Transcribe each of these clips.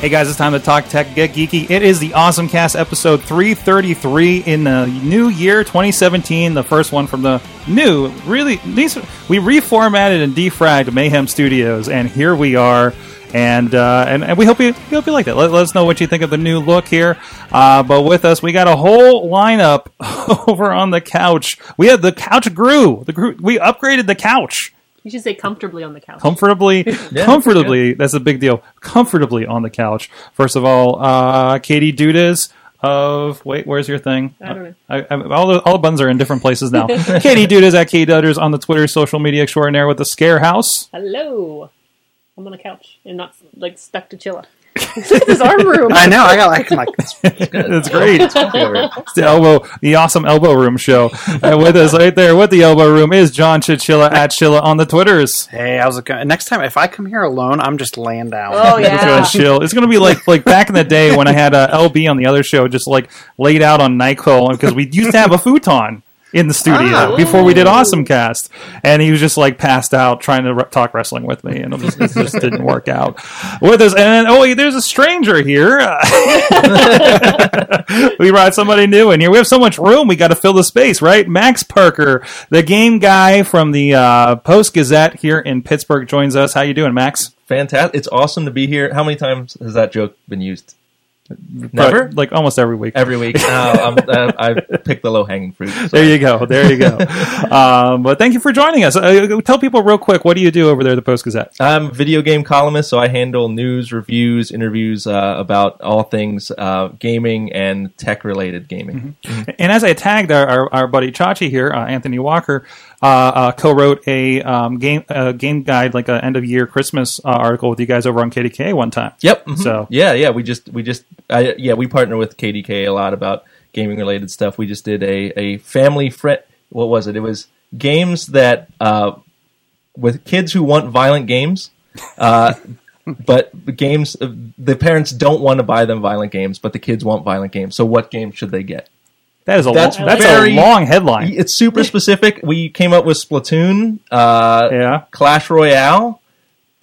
Hey guys, it's time to talk tech, get geeky. It is the Awesome Cast episode 333 in the new year 2017, the first one from the new, really, these we reformatted and defragged Mayhem Studios, and here we are. And, uh, and and we hope you we hope you like that. Let, let us know what you think of the new look here. Uh, but with us, we got a whole lineup over on the couch. We had the couch grew. The we upgraded the couch You should say comfortably on the couch. comfortably comfortably that's a big deal comfortably on the couch first of all uh katie dudas of wait where's your thing I don't know. I, I, all, the, all the buttons are in different places now katie dudas at katie Dudas on the twitter social media extraordinaire with the scare house Hello. I'm on a couch and not like stuck to Chilla. Look at this arm room. I know. I got like, like it's great it's the elbow the awesome elbow room show and with us right there with the elbow room is john chichilla at chilla on the twitters hey, how's it going? Next time, if I come here alone, I'm just laying down. Oh It's yeah. gonna chill. It's gonna be like like back in the day when I had uh, LB on the other show, just like laid out on Nyquil because we used to have a futon in the studio Ah. before we did Awesome Cast, and he was just like passed out trying to re- talk wrestling with me, and it just, it just didn't work out with us. And oh, wait, there's a stranger here. we brought somebody new in here. We have so much room, we got to fill the space, right? Max Parker, the game guy from the uh, Post Gazette here in Pittsburgh, joins us. How you doing, Max? Fantastic! It's awesome to be here. How many times has that joke been used? Never. But, like almost every week. Every week. Oh, I'm, uh, I picked the low hanging fruit. So- There you go. There you go. um, but thank you for joining us. Uh, tell people real quick, what do you do over there at the Post Gazette? I'm a video game columnist, so I handle news, reviews, interviews uh, about all things uh, gaming and tech related gaming. And as I tagged our, our, our buddy Chachi here, uh, Anthony Walker, uh, uh, co-wrote a um, game uh, game guide, like an end of year Christmas uh, article with you guys over on KDK one time. Yep. mhm. So- yeah, yeah, we just we just I, yeah we partner with KDK a lot about gaming related stuff. We just did a a family friend. What was it? It was games that uh, with kids who want violent games. Uh, but the games the parents don't want to buy them violent games, but the kids want violent games. So what game should they get? That is a That's lo- that's very- a long headline. It's super specific. We came up with Splatoon, uh, Yeah. Clash Royale,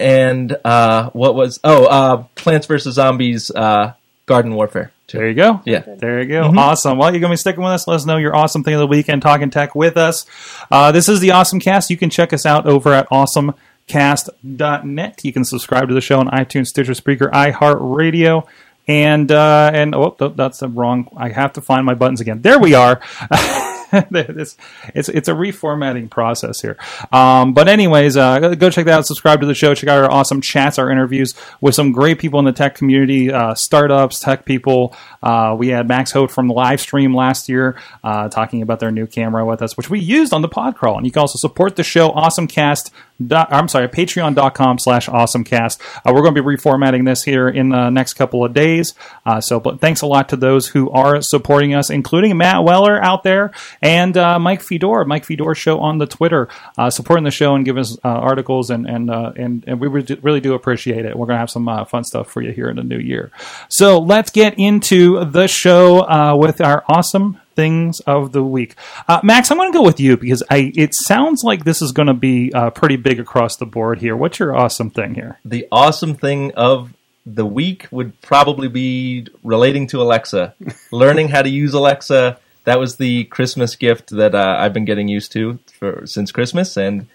and uh, what was oh uh, Plants vs Zombies uh, Garden Warfare. too. There you go. Yeah. There you go. Awesome. Well, you're going to be sticking with us. Let us know your awesome thing of the weekend, talking tech with us. Uh, this is the Awesome Cast. You can check us out over at awesomecast.net. You can subscribe to the show on iTunes, Stitcher, Spreaker, iHeartRadio. And, uh, and, oh, that's the wrong. I have to find my buttons again. There we are. it's, it's it's a reformatting process here. Um, but anyways, uh, go check that out. Subscribe to the show. Check out our awesome chats, our interviews with some great people in the tech community, uh, startups, tech people. Uh, we had Max Haot from the live stream last year uh, talking about their new camera with us, which we used on the pod crawl. And you can also support the show, AwesomeCast. Dot, I'm sorry, patreon.com slash awesomecast. Uh, we're going to be reformatting this here in the next couple of days. Uh, so, but thanks a lot to those who are supporting us, including Matt Weller out there and uh, Mike Fedor, Mike Fedor Show on the Twitter, uh, supporting the show and giving us uh, articles and and, uh, and and we really do- appreciate it. We're going to have some fun stuff for you here in the new year. So let's get into the show with our awesome things of the week. Uh, Max, I'm going to go with you because I it sounds like this is going to be uh, pretty big across the board here. What's your awesome thing here? The awesome thing of the week would probably be relating to Alexa, learning how to use Alexa. That was the Christmas gift that uh, I've been getting used to for since Christmas, and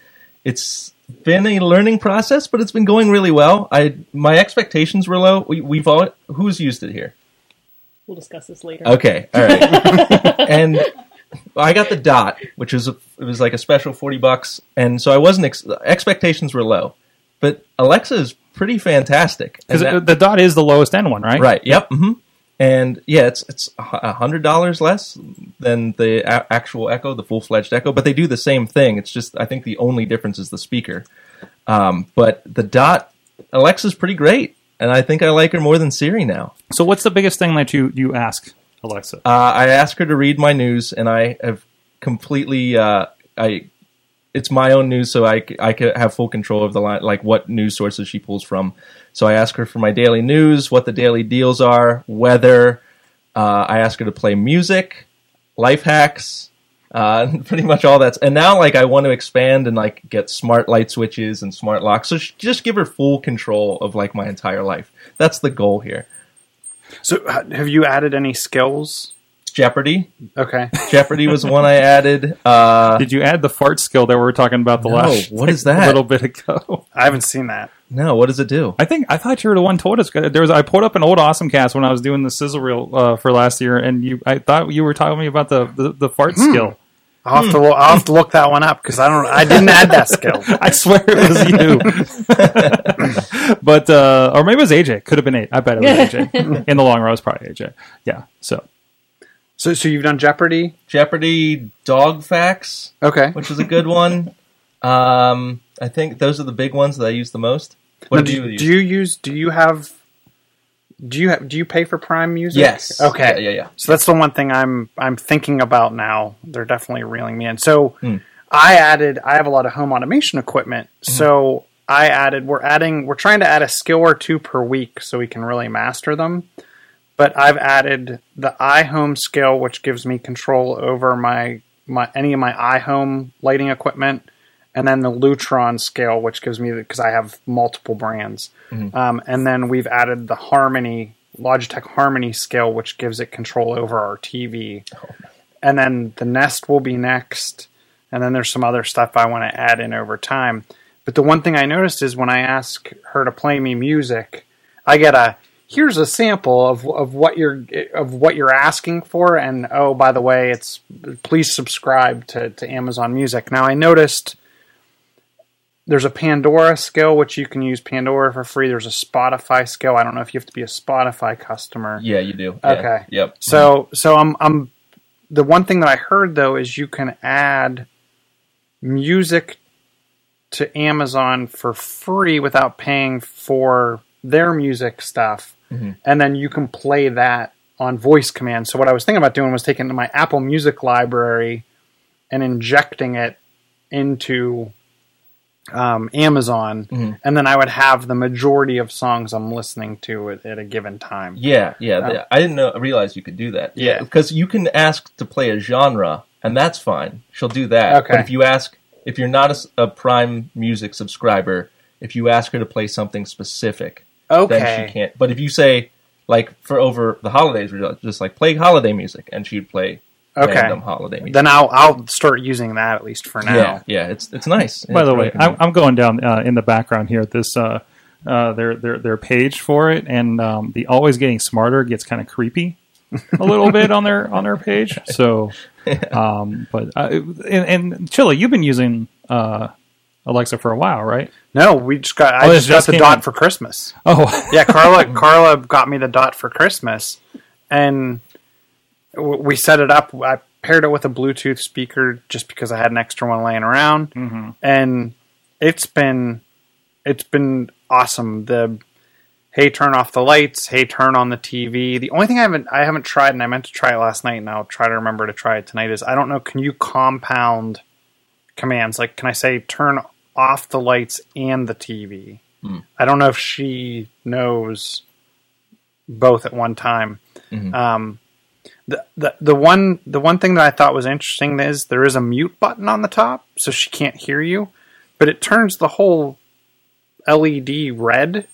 it's been a learning process, but it's been going really well. I my expectations were low. We, we've all who's used it here. We'll discuss this later. Okay, all right. and I got the dot, which was a, it was like a special forty bucks, and so I wasn't ex- expectations were low, but Alexa is pretty fantastic. Because the dot is the lowest end one, right? right? Yep. hmm and yeah, it's it's a hundred dollars less than the a- actual Echo, the full fledged Echo, but they do the same thing. It's just I think the only difference is the speaker. Um, but the Dot Alexa's pretty great, and I think I like her more than Siri now. So, what's the biggest thing that you you ask Alexa? Uh, I ask her to read my news, and I have completely uh, I. It's my own news, so I, could have full control of the line, like what news sources she pulls from. So I ask her for my daily news, what the daily deals are, weather. Uh, I ask her to play music, life hacks, uh, pretty much all that. And now, like, I want to expand and like get smart light switches and smart locks. So sh- just give her full control of like my entire life. That's the goal here. So, have you added any skills? Jeopardy. Okay. Jeopardy was one I added. Uh, Did you add the fart skill that we were talking about the No, last what is that? a little bit ago? I haven't seen that. no, what does it do? I think I thought you were the one told us. There was I pulled up an old awesome cast when I was doing the sizzle reel uh, for last year, and you I thought you were telling me about the the, the fart Hmm. skill. I'll have to I'll have to look that one up because I don't I didn't add that skill. I swear it was you. but uh, or maybe it was AJ. Could have been eight. I bet it was AJ. In the long run, it was probably AJ. Yeah. So So so you've done Jeopardy? Jeopardy dog facts, Okay. which is a good one. Um, I think those are the big ones that I use the most. What Now, do, do, you you, do you use do you have do you have do you pay for Prime Music? Yes. Okay. Yeah, yeah, yeah. So that's the one thing I'm I'm thinking about now. They're definitely reeling me in. So Hmm. I added I have a lot of home automation equipment. Mm-hmm. So I added we're adding we're trying to add a skill or two per week so we can really master them. But I've added the iHome skill which gives me control over my my any of my iHome lighting equipment and then the Lutron scale, which gives me because I have multiple brands, um, and then we've added the Harmony Logitech Harmony scale, which gives it control over our TV, and then the Nest will be next, and then there's some other stuff I want to add in over time. But the one thing I noticed is when I ask her to play me music, I get a here's a sample of of what you're of what you're asking for, and oh by the way, it's please subscribe to to Amazon Music. Now I noticed there's a Pandora skill which you can use Pandora for free. There's a Spotify skill. I don't know if you have to be a Spotify customer. Yeah, you do. Yeah. Okay. Yep. So so I'm I'm the one thing that I heard though is you can add music to Amazon for free without paying for their music stuff. Mm-hmm. And then you can play that on voice command. So what I was thinking about doing was taking my Apple Music library and injecting it into um, Amazon, and then I would have the majority of songs I'm listening to at, at a given time. Yeah, yeah. th- I didn't know, realize you could do that. Yeah. because you can ask to play a genre, and that's fine. She'll do that. Okay. But if you ask, if you're not a Prime Music subscriber, if you ask her to play something specific, okay, then she can't. But if you say, like, for over the holidays, we're just like play holiday music, and she'd play Okay. random holiday music. Then I'll I'll start using that at least for now. yeah, yeah. It's it's nice. by It's the way, I'm, convenient. I'm going down uh, in the background here. This uh, uh, their their their page for it, and um, the always getting smarter gets kind of creepy a little bit on their on their page. So, um, but uh, and, and Chili, you've been using uh, Alexa for a while, right? No, we just got I Oh, just it got just the dot out. for Christmas. Oh, Yeah, Carla Carla got me the dot for Christmas, and w- we set it up. I paired it with a Bluetooth speaker just because I had an extra one laying around, mm-hmm. and it's been it's been awesome. The hey, turn off the lights. Hey, turn on the TV. The only thing I haven't I haven't tried, and I meant to try it last night, and I'll try to remember to try it tonight. Is I don't know. Can you compound commands? Like, can I say turn off the lights and the TV? Hmm. I don't know if she knows both at one time. Mm-hmm. Um, the, the the one the one thing that I thought was interesting is there is a mute button on the top, so she can't hear you, but it turns the whole LED red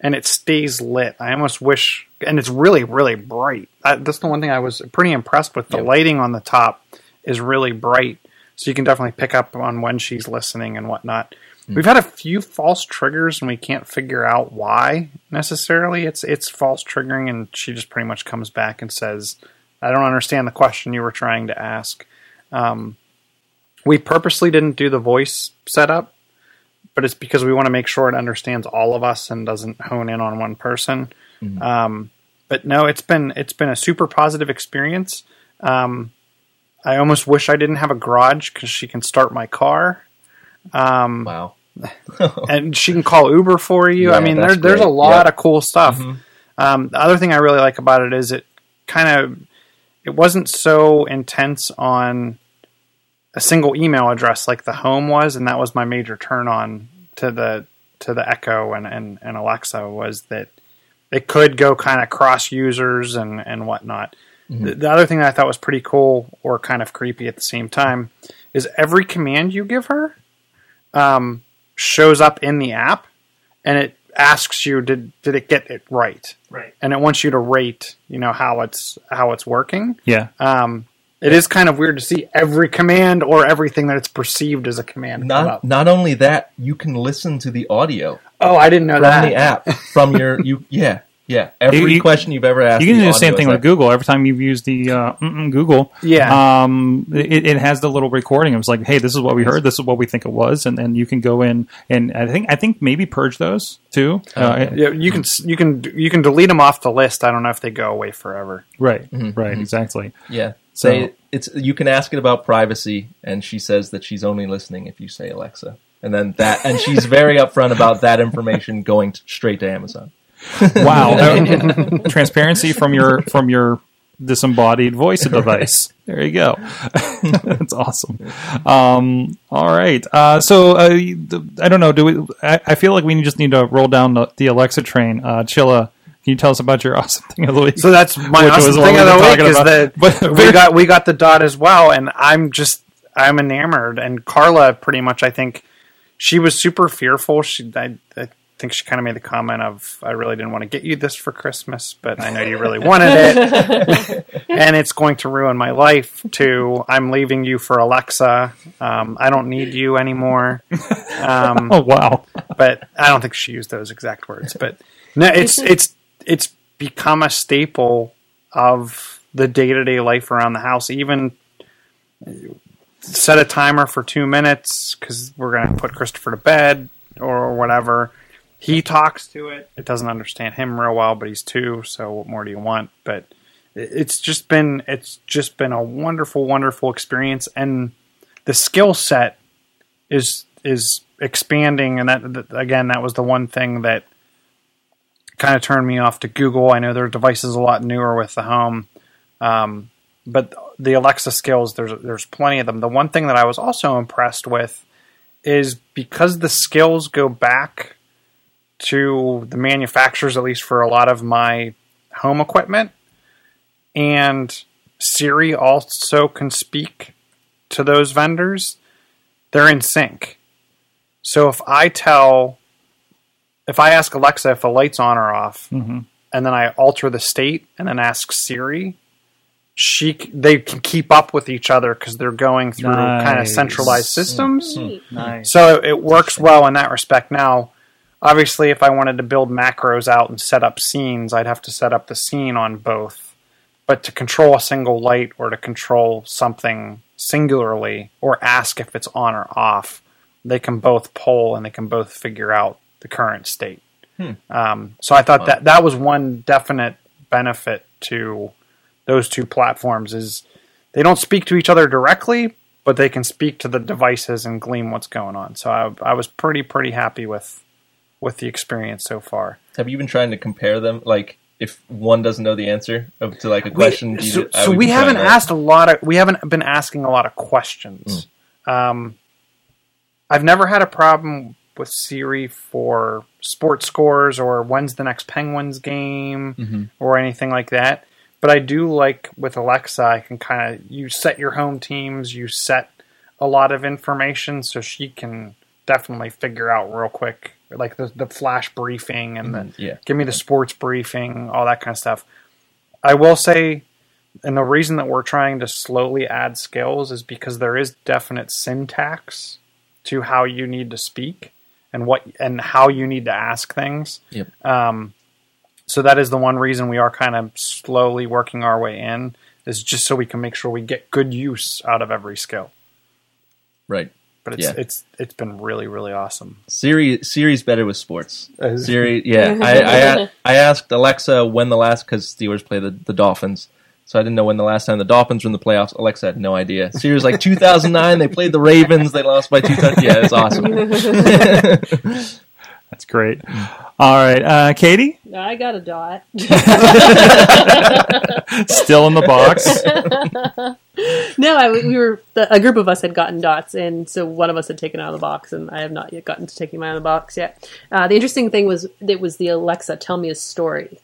and it stays lit. I almost wish, and it's really really bright. I, that's the one thing I was pretty impressed with. The lighting on the top is really bright, so you can definitely pick up on when she's listening and whatnot. Hmm. We've had a few false triggers and we can't figure out why necessarily. It's it's false triggering and she just pretty much comes back and says, "I don't understand the question you were trying to ask." Um, we purposely didn't do the voice setup, but it's because we want to make sure it understands all of us and doesn't hone in on one person. Um, but no, it's been it's been a super positive experience. Um, I almost wish I didn't have a garage because she can start my car Wow. and she can call Uber for you. Yeah, I mean, there, there's a lot Yep. of cool stuff. Um, the other thing I really like about it is it kind of it wasn't so intense on a single email address like the home was, and that was my major turn on to the to the Echo and, and, and Alexa was that it could go kind of cross users and, and whatnot. The, the other thing that I thought was pretty cool or kind of creepy at the same time is every command you give her um, shows up in the app and it asks you did did it get it right Right. and it wants you to rate you know how it's how it's working Yeah. um, it is kind of weird to see every command or everything that it's perceived as a command come Not up. not only that, you can listen to the audio oh i didn't know from that the app from your you yeah yeah every You- you- question you've ever asked. You can do the same thing with there. Google. Every time you've used the uh, Google, Yeah. um, it, it has the little recording. It was like, hey, this is what we heard. This is what we think it was, and then you can go in and I think I think maybe purge those too. Uh, yeah, you can you can you can delete them off the list. I don't know if they go away forever. Right. Mm-hmm. Right. Exactly. Yeah. So- Say it's you can ask it about privacy, and she says that she's only listening if you say Alexa, and then that, and she's very upfront about that information going t- straight to Amazon. Wow. Uh, transparency from your from your disembodied voice device. There you go. That's awesome. Um, all right. Uh, so uh, I don't know. Do we? I, I feel like we just need to roll down the, the Alexa train. Uh, Chilla, can you tell us about your awesome thing of the week? So that's my Which awesome was thing of the been week talking is about. that But- we got we got the dot as well, and I'm just I'm enamored. And Carla, pretty much, I think she was super fearful. She I, I think she kind of made the comment of I really didn't want to get you this for Christmas, but I know you really wanted it, and it's going to ruin my life too. I'm leaving you for Alexa. Um, I don't need you anymore. Um, oh wow. but I don't think she used those exact words. But no, it's it's it's become a staple of the day to day life around the house. Even set a timer for two minutes because we're going to put Christopher to bed or whatever. He talks to it. It doesn't understand him real well, but he's two, so what more do you want? But it's just been it's just been a wonderful, wonderful experience, and the skill set is is expanding and that, that again that was the one thing that kind of turned me off to Google. I know their device is a lot newer with the home. Um, but the Alexa skills there's there's plenty of them. The one thing that I was also impressed with is because the skills go back to the manufacturers at least for a lot of my home equipment and Siri also can speak to those vendors they're in sync. So if I tell, if I ask Alexa if the light's on or off, mm-hmm. and then I alter the state and then ask Siri, she they can keep up with each other because they're going through kind of centralized systems. Hmm. Nice. So it works well in that respect. Now, obviously, if I wanted to build macros out and set up scenes, I'd have to set up the scene on both. But to control a single light or to control something singularly or ask if it's on or off, they can both poll and they can both figure out the current state. Um, so I thought that that was one definite benefit to those two platforms is they don't speak to each other directly, but they can speak to the devices and glean what's going on. So I, I was pretty pretty happy with with the experience so far. Have you been trying to compare them? Like, if one doesn't know the answer of, to like a question, you so, ju- so we haven't asked a lot of we haven't been asking a lot of questions. Hmm. Um, I've never had a problem with Siri for sports scores or when's the next Penguins game Mm-hmm. or anything like that. But I do like with Alexa, I can kind of you set your home teams, you set a lot of information, so she can definitely figure out real quick, like the the flash briefing and the mm-hmm. yeah. give me the sports briefing, all that kind of stuff. I will say, and the reason that we're trying to slowly add skills is because there is definite syntax to how you need to speak and what and how you need to ask things. Yep. Um, so that is the one reason we are kind of slowly working our way in is just so we can make sure we get good use out of every skill. Right. But it's Yeah. it's it's been really really awesome. Siri Siri's better with sports. Uh, Siri, yeah. I, I I asked Alexa when the last because Steelers play the, the Dolphins, so I didn't know when the last time the Dolphins were in the playoffs. Alexa had no idea. Siri was like 2009. They played the Ravens. They lost by two touchdowns. Yeah, it's awesome. That's great. All right, uh, Katie, I got a dot. still in the box. no, I, we were the, a group of us had gotten dots, and so one of us had taken out of the box, and I have not yet gotten to taking mine out of the box yet. Uh, the interesting thing was it was the Alexa "Tell Me a Story,"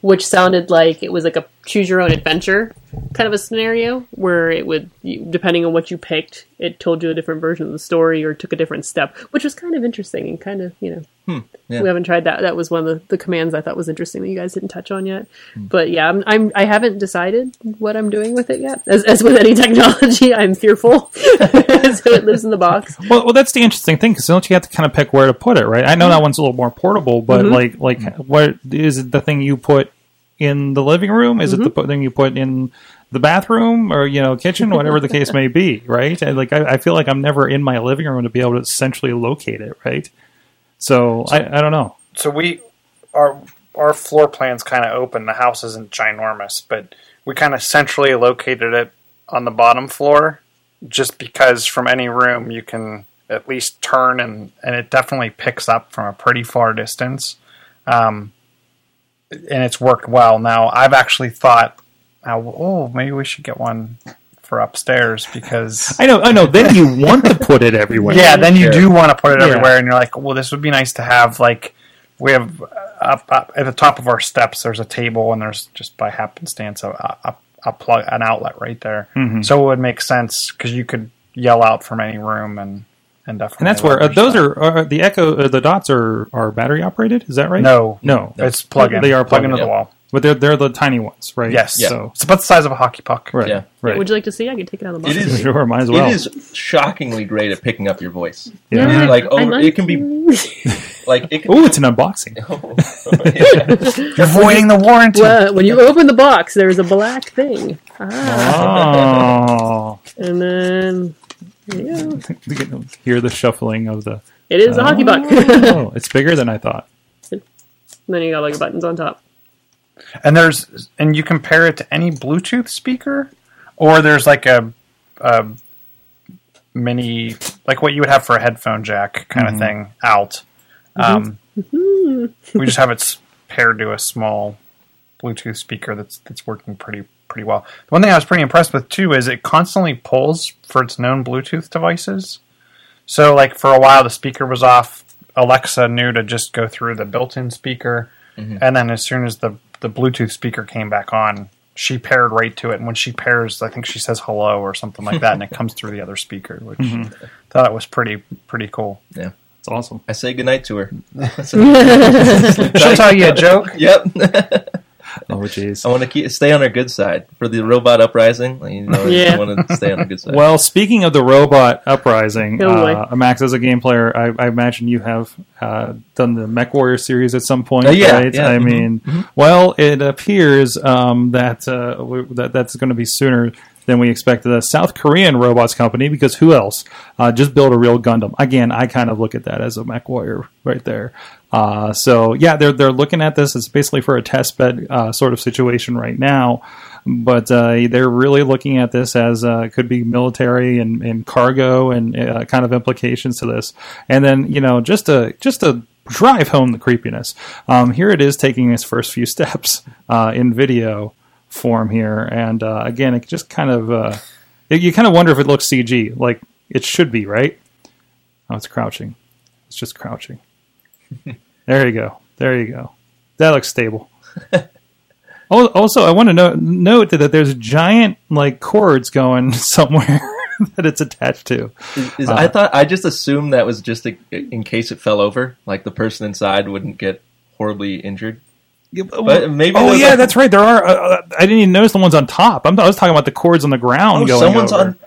which sounded like it was like a choose your own adventure kind of a scenario where it would, depending on what you picked, it told you a different version of the story or took a different step, which was kind of interesting and kind of you know yeah. we haven't tried that. That was one of the, the commands I thought was interesting that you guys didn't touch on yet. Hmm. But yeah, I'm, I'm I haven't decided what I'm doing with it yet. As, as with any technology, I'm fearful, so it lives in the box. Well, well, that's the interesting thing because don't you have to kind of pick where to put it, right? I know that mm-hmm. one's a little more portable, but mm-hmm. like, like, what is it? The thing you put in the living room? Is it the mm-hmm. thing you put in the bathroom or you know kitchen, whatever the case may be, right? And like, I, I feel like I'm never in my living room to be able to essentially locate it, right? So, I, I don't know. So we our our floor plan's kind of open. The house isn't ginormous, but we kind of centrally located it on the bottom floor, just because from any room you can at least turn and and it definitely picks up from a pretty far distance. Um, and it's worked well. Now I've actually thought, oh, maybe we should get one for upstairs because I know, I know. Then you want to put it everywhere. yeah, then you Sure. do want to put it Yeah. everywhere, and you're like, well, this would be nice to have. Like, we have uh, up, up at the top of our steps. There's a table, and there's just by happenstance a, a, a plug, an outlet right there. Mm-hmm. So it would make sense because you could yell out from any room, and and definitely. And that's where uh, those are, are the Echo. Uh, the dots are are battery operated. Is that right? No, no. it's plug in. They are plug into the wall. But they're they're the tiny ones, right? Yes, Yeah. So it's about the size of a hockey puck. right, Yeah. right. Would you like to see? I can take it out of the box. It is. sure, might as well. It is shockingly great at picking up your voice. Yeah. Like over, like it can be like it. Oh, it's an unboxing. yeah. You're voiding the warranty. Well, when you open the box, there's a black thing, ah, Oh, and then yeah, you can hear the shuffling of the. it is a hockey puck. Oh, it's bigger than I thought. And then you got like buttons on top. And there's and you compare it to any Bluetooth speaker, or there's like a, a mini like what you would have for a headphone jack kind of mm-hmm. thing out. Mm-hmm. Um, mm-hmm. we just have it paired to a small Bluetooth speaker that's that's working pretty pretty well. The one thing I was pretty impressed with too is it constantly pulls for its known Bluetooth devices. So like for a while the speaker was off, Alexa knew to just go through the built-in speaker, and then as soon as the the Bluetooth speaker came back on, she paired right to it. And when she pairs, I think she says hello or something like that, and it comes through the other speaker, which mm-hmm. thought it was pretty pretty cool. yeah. It's awesome. I say goodnight to her. She'll tell you a joke. Yep. Oh, jeez. I want to keep stay on her good side for the robot uprising. You know, Yeah. I want to stay on her good side. Well, speaking of the robot uprising, Oh, uh, Max, as a game player, I, I imagine you have uh, done the Mech Warrior series at some point, Uh, yeah, right? yeah, I mhm, mean, well, it appears um, that, uh, we- that that's going to be sooner than we expected. A South Korean robots company, because who else? Uh, just build a real Gundam. Again, I kind of look at that as a Mech Warrior right there. Uh, so yeah, they're they're looking at this. It's basically for a test bed uh, sort of situation right now but uh, they're really looking at this as uh, could be military and, and cargo and uh, kind of implications to this. And then you know just to just to drive home the creepiness, um, here it is taking its first few steps uh, in video form here, and uh, again it just kind of uh, you- you kind of wonder if it looks CG like it should be, right? Oh, it's crouching. It's just crouching. there you go. There you go. That looks stable. Also, I want to note, note that there's giant like cords going somewhere that it's attached to. Is, Uh, I thought I just assumed that was just a, in case it fell over, like the person inside wouldn't get horribly injured. But maybe oh yeah, a- that's right. There are. Uh, uh, I didn't even notice the ones on top. I'm, I was talking about the cords on the ground Oh, going someone's over. on.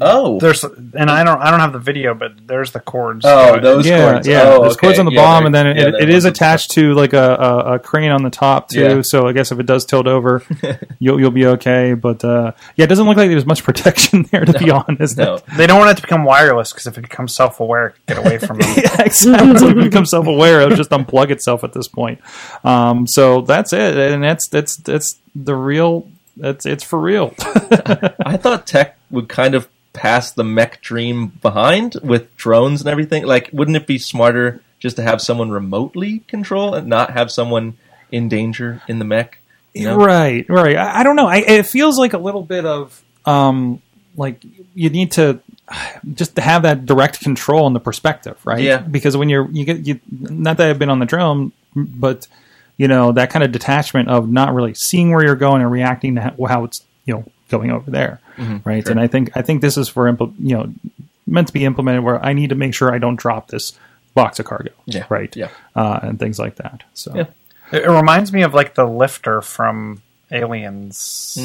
Oh, There's and I don't I don't have the video, but there's the cords. oh, it. those yeah, cords. yeah. Oh, There's okay. cords on the Yeah, bottom, and then it, yeah, it, it is ones that- attached to like a, a, a crane on the top too. Yeah. So I guess if it does tilt over, you'll you'll be okay. But uh, yeah, it doesn't look like there's much protection there to be honest. No, They don't want it to become wireless because if it becomes self aware, get away from them. yeah, exactly. So it becomes self-aware. It'll just unplug itself at this point. Um, so that's it, and that's that's that's the real. It's it's for real. I thought tech would kind of pass the mech dream behind with drones and everything. Like, wouldn't it be smarter just to have someone remotely control and not have someone in danger in the mech? You know? Right, right. I, I don't know. I, it feels like a little bit of um, like you need to just to have that direct control and the perspective, right? Yeah. Because when you're you get you not that I've been on the drone, but you know that kind of detachment of not really seeing where you're going and reacting to how, how it's you know going over there, right? sure. And I think I think this is for impl- you know meant to be implemented where I need to make sure I don't drop this box of cargo, Yeah, right? yeah. uh, and things like that. So Yeah. It, it reminds me of like the lifter from Aliens.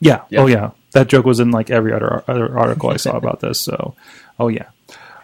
Yeah. Yeah. Oh, yeah. That joke was in like every other other article I saw about this. So, oh yeah.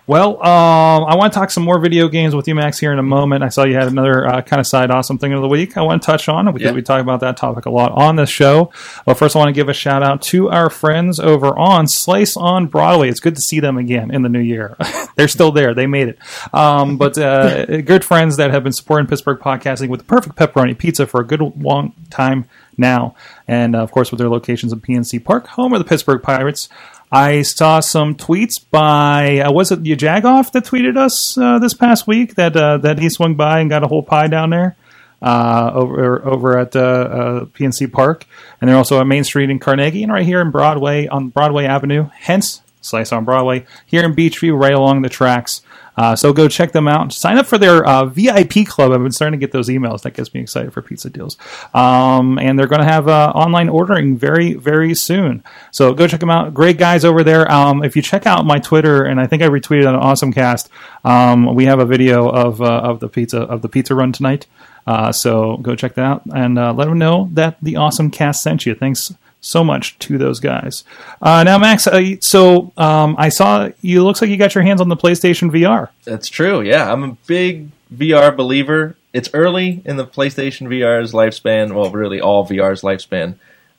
Well, um, I want to talk some more video games with you, Max, here in a moment. I saw you had another uh, kind of side awesome thing of the week. I want to touch on because Yeah. we talk about that topic a lot on this show. Well, first, I want to give a shout out to our friends over on Slice on Broadway. It's good to see them again in the new year. They're still there. They made it. Um, but uh, good friends that have been supporting Pittsburgh podcasting with the perfect pepperoni pizza for a good long time now. And uh, of course, with their locations in PNC Park, home of the Pittsburgh Pirates. I saw some tweets by uh, was it Jagoff that tweeted us uh, this past week that uh, that he swung by and got a whole pie down there uh, over over at uh, uh, PNC Park, and they're also on Main Street in Carnegie and right here in Broadway on Broadway Avenue. Hence, Slice on Broadway here in Beechview, right along the tracks. Uh, so go check them out. Sign up for their uh, VIP club. I've been starting to get those emails. That gets me excited for pizza deals. Um, and they're going to have uh, online ordering very, very soon. So go check them out. Great guys over there. Um, if you check out my Twitter, and I think I retweeted on Awesome Cast, um, we have a video of uh, of the pizza of the pizza run tonight. Uh, so go check that out and uh, let them know that the Awesome Cast sent you. Thanks so much to those guys. Uh, now, Max, uh, so um, I saw you. Looks like you got your hands on the PlayStation VR. That's true. Yeah, I'm a big VR believer. It's early in the PlayStation VR's lifespan. Well, really, all VR's lifespan.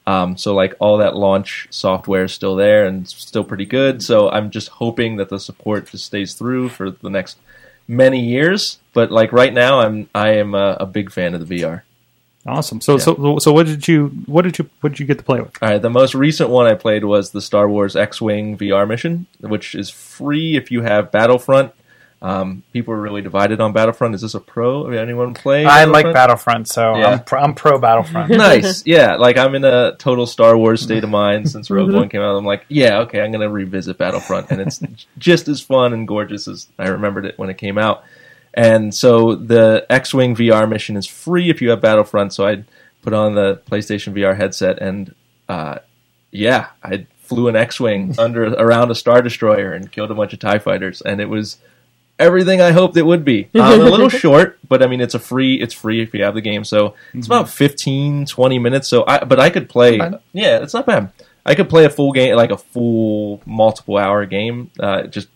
Um, so, like, all that launch software is still there and still pretty good. So, I'm just hoping that the support just stays through for the next many years. But like right now, I'm I am a, a big fan of the VR. Awesome. So, so, so, what did you, what did you, what did you get to play with? All right, the most recent one I played was the Star Wars X-wing VR mission, which is free if you have Battlefront. Um, people are really divided on Battlefront. Is this a pro? Have anyone play? I like Battlefront? Battlefront, so Yeah. I'm, pro, I'm pro Battlefront. nice. Yeah, like I'm in a total Star Wars state of mind since Rogue One came out. I'm like, yeah, okay, I'm gonna revisit Battlefront, and it's just as fun and gorgeous as I remembered it when it came out. And so the X-wing VR mission is free if you have Battlefront. So I put on the PlayStation VR headset, and uh, yeah, I flew an X-wing under around a star destroyer and killed a bunch of Tie fighters, and it was everything I hoped it would be. Um, a little short, but I mean it's a free it's free if you have the game. So it's about 15 20 minutes so I but I could play Yeah, it's not bad. I could play a full game like a full multiple hour game uh, just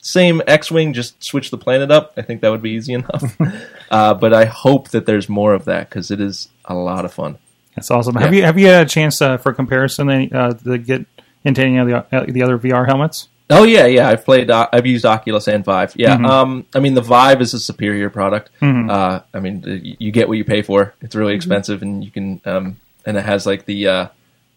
same X-wing just switch the planet up. I think that would be easy enough. uh, but I hope that there's more of that cuz it is a lot of fun. That's awesome. Have you, have you had a chance uh, for comparison uh, to get into any of the, uh, the other VR helmets? Oh yeah, yeah. I've played. Uh, I've used Oculus and Vive. Yeah. Mm-hmm. Um. I mean, the Vive is a superior product. Uh. I mean, you get what you pay for. It's really expensive, and you can. Um. And it has like the uh,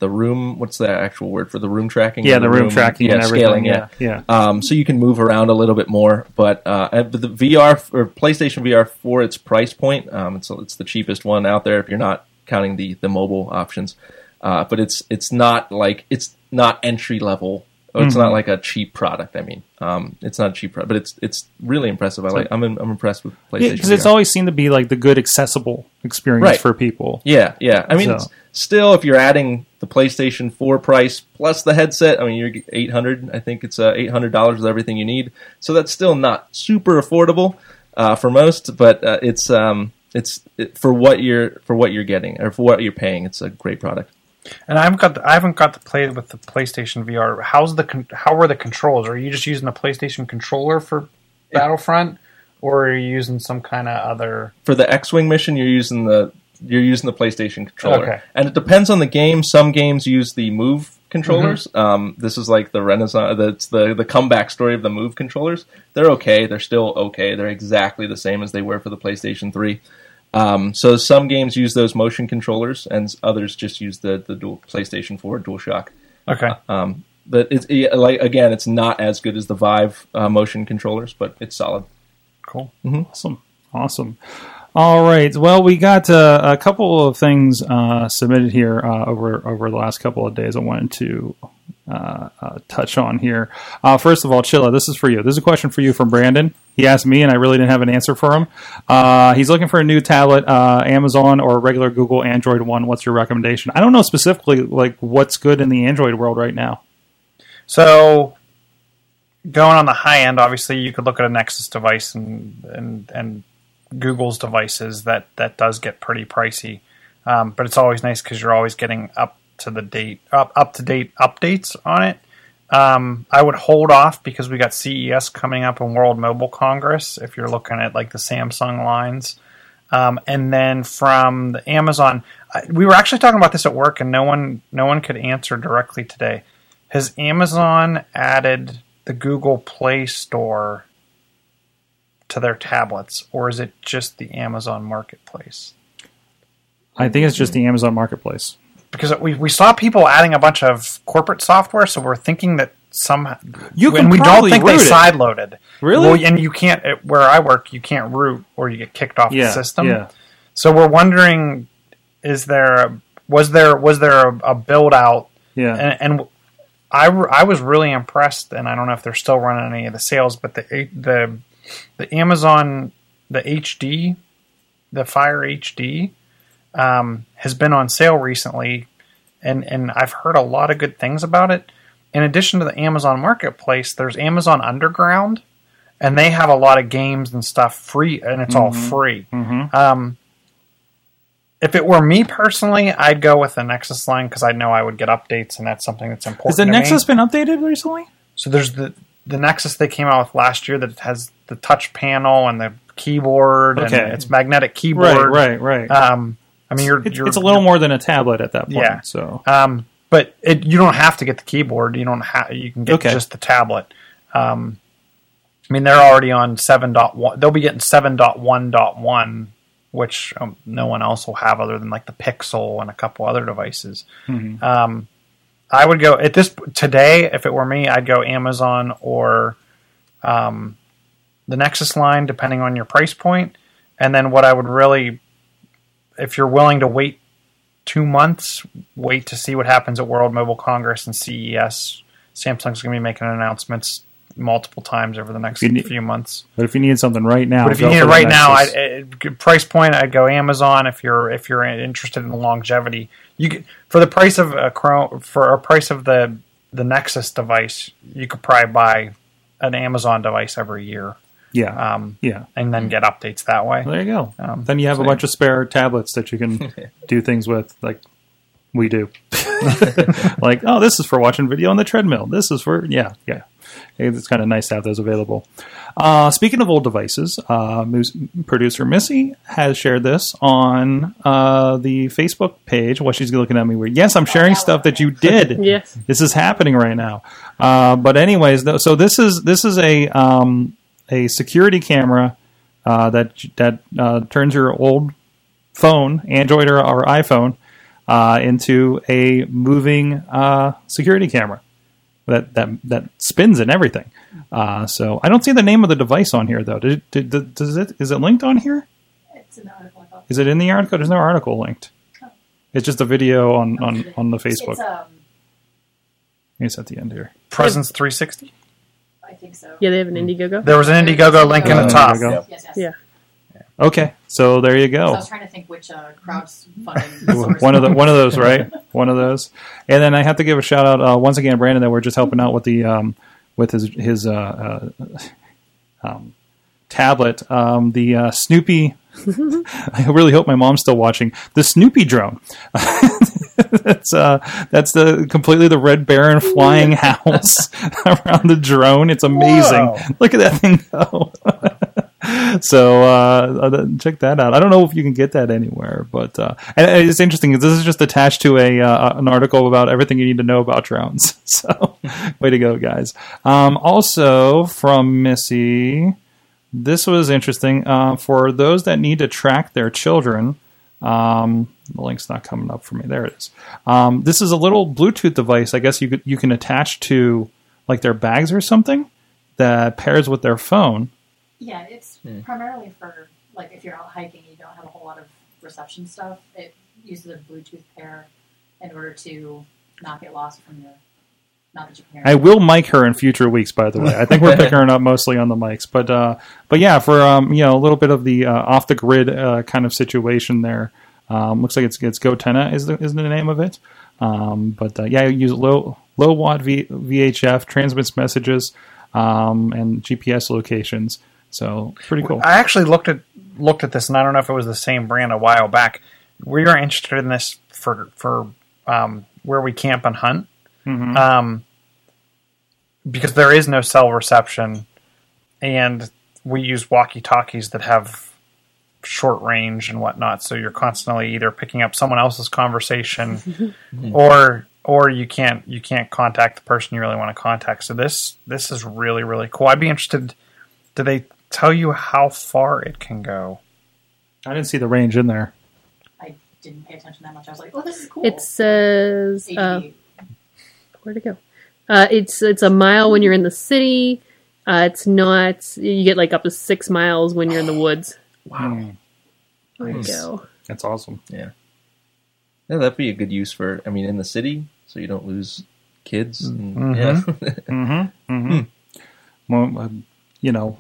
the room. What's the actual word for the room tracking? Yeah, Or the room tracking Yeah, and everything. scaling. Yeah, Yeah. yeah. Um. So you can move around a little bit more, but uh, the VR or PlayStation VR for its price point, um, it's it's the cheapest one out there if you're not counting the the mobile options. Uh, but it's it's not like it's not entry level. Mm-hmm. It's not like a cheap product. I mean, um, it's not a cheap product, but it's it's really impressive. I like. I'm I'm impressed with PlayStation. Yeah, because it's VR. always seemed to be like the good accessible experience Right. for people. Yeah, yeah. I mean, So- it's still, if you're adding the PlayStation 4 price plus the headset, I mean, you're 800. I think it's uh, $800 with everything you need. So that's still not super affordable uh, for most, but uh, it's um, it's it, for what you're for what you're getting or for what you're paying. It's a great product. And I haven't got the, I haven't got to play with the PlayStation VR. How's the con- how are the controls? Are you just using the PlayStation controller for Battlefront, or are you using some kind of other? For the X-wing mission, you're using the you're using the PlayStation controller, Okay. and it depends on the game. Some games use the Move controllers. Um, this is like the Renaissance. That's the the comeback story of the Move controllers. They're okay. They're still okay. They're exactly the same as they were for the PlayStation Three. Um, so some games use those motion controllers, and others just use the the dual PlayStation Four DualShock. Okay, Um, but it's like again, it's not as good as the Vive uh, motion controllers, but it's solid. cool. Awesome. Awesome. All right. Well, we got uh, a couple of things uh, submitted here uh, over over the last couple of days. I wanted to uh, uh, touch on here. Uh, first of all, Chilla, this is for you. This is a question for you from Brandon. He asked me, and I really didn't have an answer for him. Uh, he's looking for a new tablet, uh, Amazon or regular Google Android one. What's your recommendation? I don't know specifically like what's good in the Android world right now. So going on the high end, obviously you could look at a Nexus device and and and Google's devices. That that does get pretty pricey, um, but it's always nice because you're always getting up to the date up up to date updates on it. Um, I would hold off because we got CES coming up and World Mobile Congress. If you're looking at like the Samsung lines, um, and then from the Amazon, I, we were actually talking about this at work, and no one no one could answer directly today. Has Amazon added the Google Play Store to their tablets, or is it just the Amazon Marketplace? I think it's just the Amazon Marketplace. Because we, we saw people adding a bunch of corporate software, so we're thinking that some You can and we don't think they it. side loaded. Really? Well, and you can't at where I work, you can't root or you get kicked off Yeah. the system. Yeah. So we're wondering, is there was there was there a, a build out Yeah. and, and I, I was really impressed, and I don't know if they're still running any of the sales, but the the the Amazon the HD, the Fire HD, um, has been on sale recently, and and I've heard a lot of good things about it. In addition to the Amazon Marketplace, there's Amazon Underground, and they have a lot of games and stuff free, and it's all free. Um, if it were me personally, I'd go with the Nexus line because I know I would get updates, and that's something that's important. Has the to me. Nexus been updated recently? So there's the the Nexus they came out with last year that has the touch panel and the keyboard, Okay. and it's magnetic keyboard. Right, right, right. Um, I mean, you're, it's, you're it's a little more than a tablet at that point. Yeah. So Um, but it, you don't have to get the keyboard. You don't have. You can get Okay. just the tablet. Um, I mean, they're already on seven dot one. They'll be getting seven dot one dot one, which um, no one else will have other than like the Pixel and a couple other devices. Um, I would go at this today. If it were me, I'd go Amazon or um, the Nexus line, depending on your price point. And then what I would really, if you're willing to wait two months, wait to see what happens at World Mobile Congress and CES. Samsung's going to be making announcements multiple times over the next need- few months. But if you need something right now, But if you need it right now. I, I, price point, I'd go Amazon. If you're if you're interested in longevity, you could, for the price of a Chrome for a price of the the Nexus device, you could probably buy an Amazon device every year, yeah, um, yeah. and then get updates that way. There you go. Um, then you have a so- bunch of spare tablets that you can do things with, like we do. like, oh, this is for watching video on the treadmill. This is for yeah, yeah. It's kind of nice to have those available. Uh, speaking of old devices, uh, producer Missy has shared this on uh, the Facebook page. Well, she's looking at me weird. Yes, I'm sharing stuff that you did. Yes. this is happening right now. Uh, but anyways, though, so this is this is a um, a security camera uh, that that uh, turns your old phone, Android or, or iPhone, uh, into a moving uh, security camera that that that spins and everything. Uh, so I don't see the name of the device on here though. Did, did, did- does it is it linked on here? It's an article. Is it in the article? There's no article linked. It's just a video on on, on the Facebook. It's, um, It's at the end here. Presence 360. I think so. Yeah, they have an Indiegogo. There was an Indiegogo link in the top. there. Yes, yes. Yeah. Okay, so there you So I go. was trying to think which uh, crowdfunding source. one of the one of those, right? One of those. And then I have to give a shout out uh, once again, Brandon, that we're just helping out with the um, with his his uh, uh, um, tablet. Um, the uh, Snoopy. I really hope my mom's still watching the Snoopy drone. that's uh, that's the completely the Red Baron flying house around the drone. It's amazing. Whoa. Look at that thing go. so uh, uh, check that out. I don't know if you can get that anywhere, but uh, and it's interesting. This is just attached to a uh, an article about everything you need to know about drones. So way to go, guys. Um, also from Missy, this was interesting uh, for those that need to track their children. Um, the link's not coming up for me. There it is. Um, this is a little Bluetooth device. I guess you could, you can attach to like their bags or something that pairs with their phone. Yeah, it's primarily for like if you're out hiking, you don't have a whole lot of reception stuff. It uses a Bluetooth pair in order to not get lost from your. Not that you can. I will mic her in future weeks. By the way, I think we're picking her up mostly on the mics, but uh, but yeah, for um, you know a little bit of the uh, off the grid uh, kind of situation there. Um, looks like it's it's GoTenna is the is the name of it. Um, but uh, yeah, you use low low watt v, VHF transmits messages um, and GPS locations. So pretty cool. I actually looked at looked at this, and I don't know if it was the same brand a while back. We were interested in this for for um, where we camp and hunt, um, because there is no cell reception, and we use walkie talkies that have short range and whatnot. So you're constantly either picking up someone else's conversation, or or you can't you can't contact the person you really want to contact. So this this is really really cool. I'd be interested. Do they tell you how far it can go? I didn't see the range in there. I didn't pay attention that much. I was like, oh, this is cool. It says uh, where'd it go? Uh, it's it's a mile when you're in the city. Uh, it's not. You get like up to six miles when you're in the woods. Wow, There you go. that's awesome. Yeah. Yeah, that'd be a good use for. I mean, in the city, so you don't lose kids. And, Yeah. Mm-hmm. Mm-hmm. Well, uh, you know,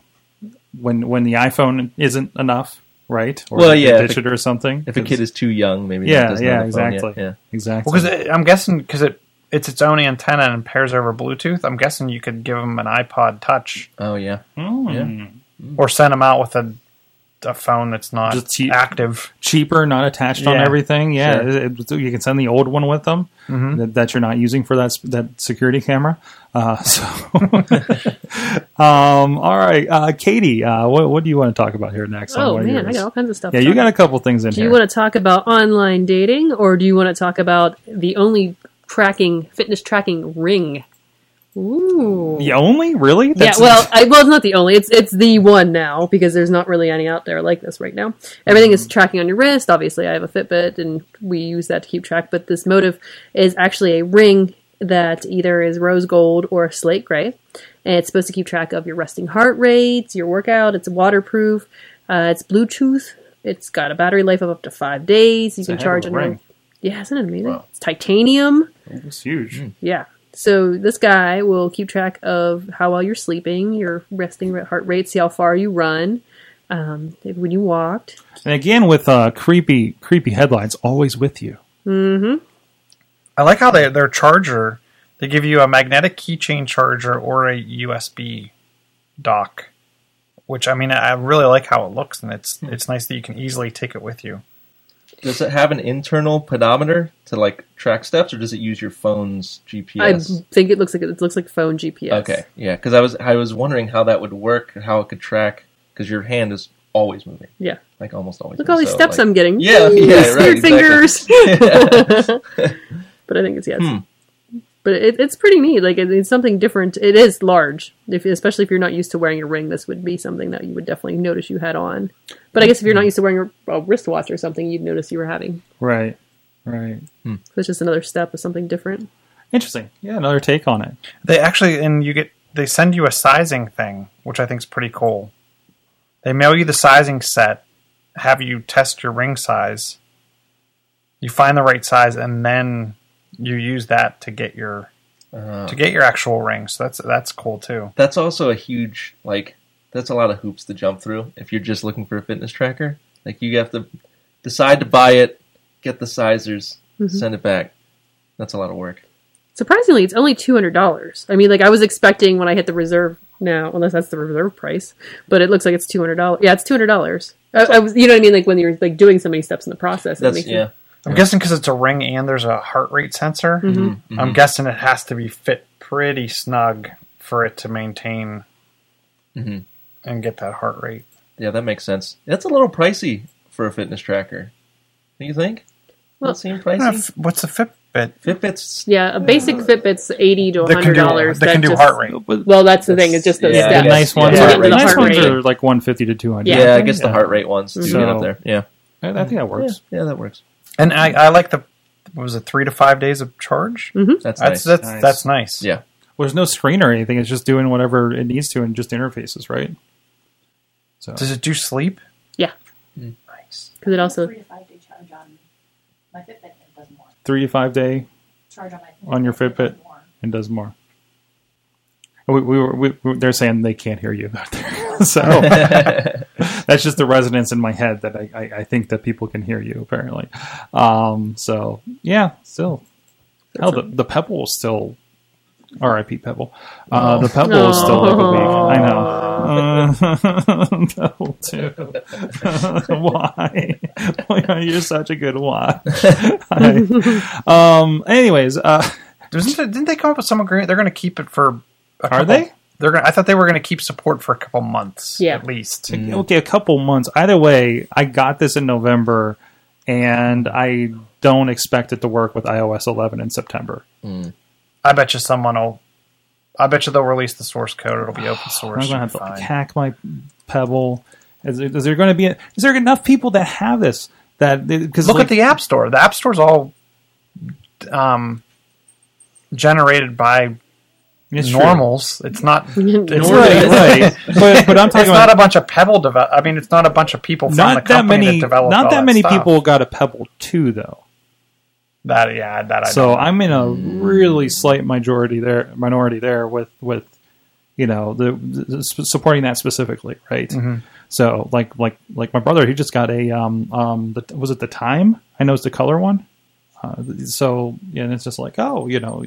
when when the iPhone isn't enough, right? Or Well, yeah, if ditch it or something. if a kid is too young, maybe. Yeah, not- yeah, have yet. exactly. Yeah. exactly. Because I'm guessing because it it's its own antenna and pairs over Bluetooth. I'm guessing you could give them an iPod Touch Oh yeah. Mm. or send them out with a a phone that's not Just cheap. active. cheaper, not attached on everything. Yeah, sure. it- it- you can send the old one with them Mm-hmm. that, that you're not using for that that security camera. Uh, so, um, all right, uh, Katie, uh, what, what do you want to talk about here next? on Oh one of man, I got all kinds of stuff. Yeah, you got a couple things in Do here. you want to talk about online dating, or do you want to talk about the only tracking fitness tracking ring? Ooh. the only really? Yeah, well, I, well, it's not the only. It's it's the one now because there's not really any out there like this right now. Everything is tracking on your wrist. Obviously, I have a Fitbit, and we use that to keep track. But this Motiv is actually a ring that either is rose gold or slate gray, and it's supposed to keep track of your resting heart rates, your workout. It's waterproof. Uh, it's Bluetooth. It's got a battery life of up to five days. You a can charge ring. Yeah, isn't it amazing? Wow. It's titanium. it's huge. Yeah. So this guy will keep track of how well you're sleeping, your resting heart rate, see how far you run, um, when you walked. And again, with uh, creepy, creepy headlines, always with you. Hmm. I like how they their charger. They give you a magnetic keychain charger or a USB dock, which I mean I really like how it looks, and it's it's nice that you can easily take it with you. Does it have an internal pedometer to like track steps, or does it use your phone's GPS? I think it looks like it looks like phone GPS. Okay, yeah, because I was I was wondering how that would work, how it could track, because your hand is always moving, Yeah. like almost always. Look at all these So, steps like- I'm getting. Yeah, yeah, right, fingers. but I think it's yes. Hmm. But it, it's pretty neat. Like it, it's something different. It is large, if, especially if you're not used to wearing a ring. This would be something that you would definitely notice you had on. But I guess if you're not used to wearing a, a wristwatch or something, you'd notice you were having. Right, right. Hmm. So it's just another step of something different. Interesting. Yeah, another take on it. They actually and you get they send you a sizing thing, which I think is pretty cool. They mail you the sizing set, have you test your ring size. You find the right size, and then you use that to get your Uh, to get your actual ring. So that's that's cool too. that's also a huge like that's a lot of hoops to jump through if you're just looking for a fitness tracker. Like you have to decide to buy it, get the sizers, send it back. That's a lot of work. Surprisingly, it's only two hundred dollars. I mean, like I was expecting when I hit the reserve now, unless that's the reserve price, but it looks like it's two hundred dollars. Yeah, it's two hundred dollars. I, I was, you know what I mean? Like when you're like doing so many steps in the process. it That's makes you- yeah. I'm guessing because it's a ring and there's a heart rate sensor. Mm-hmm. I'm guessing it has to be fit pretty snug for it to maintain Mhm. and get that heart rate. Yeah, that makes sense. That's a little pricey for a fitness tracker. Do you think? Well, Does that seem I don't know pricey? if- What's a Fitbit? Fitbit's Yeah, a basic Fitbit's eighty to That hundred dollars. that can do heart rate. But Well, that's the thing. It's just the Yeah, the nice ones, Yeah, are, get the rid of nice ones rate. are like 150 to 200. yeah, Yeah. I guess the heart rate ones do So- get up there. Yeah. I, I think that yeah, works. yeah, that works. And I, I like the what was it three to five days of charge? Mm-hmm. That's That's nice. that's Nice. that's nice. yeah, Well, there's no screen or anything. It's just doing whatever it needs to and just interfaces, right? So Does it do sleep? Yeah, mm. Nice. because it also three to five day charge on my Fitbit and does more. three to five day Charge on my On your Fitbit? and does more. We, we were, we, we- they're saying they can't hear you out there, so that's just the resonance in my head that I, I, I think that people can hear you apparently. Um, so yeah, still, hell, the, the Pebble is still. R.I.P. Pebble. Uh, the Pebble is still like a week. I know. Uh, Pebble too. Why? Why? You're such a good watch. I- um. Anyways, uh, Doesn't it, didn't they come up with some agreement? They're going to keep it for. A Are they? They're going. I thought they were going to keep support for a couple months. Yeah. at least. okay, a couple months. Either way, I got this in November, and I don't expect it to work with iOS 11 in September. I bet you someone will. I bet you they'll release the source code. It'll be open source. I'm going to have It'll to fine. hack my Pebble. Is, there- is there going to be? Is there enough people that have this? That because Look at the App Store. The App Store's all um, generated by normals. It's not. It's, right? right. But but I'm talking it's about not a bunch of Pebble develop. I mean, it's not a bunch of people from the not that many. that developed Not all that many stuff. people got a Pebble two though. That yeah, that I so don't. I'm in a really slight majority there, minority there with with you know the, the supporting that specifically, right? Mm-hmm. So like like like my brother, he just got a um um the, was it the time? I know it's the color one. Uh, so yeah, and it's just like oh you know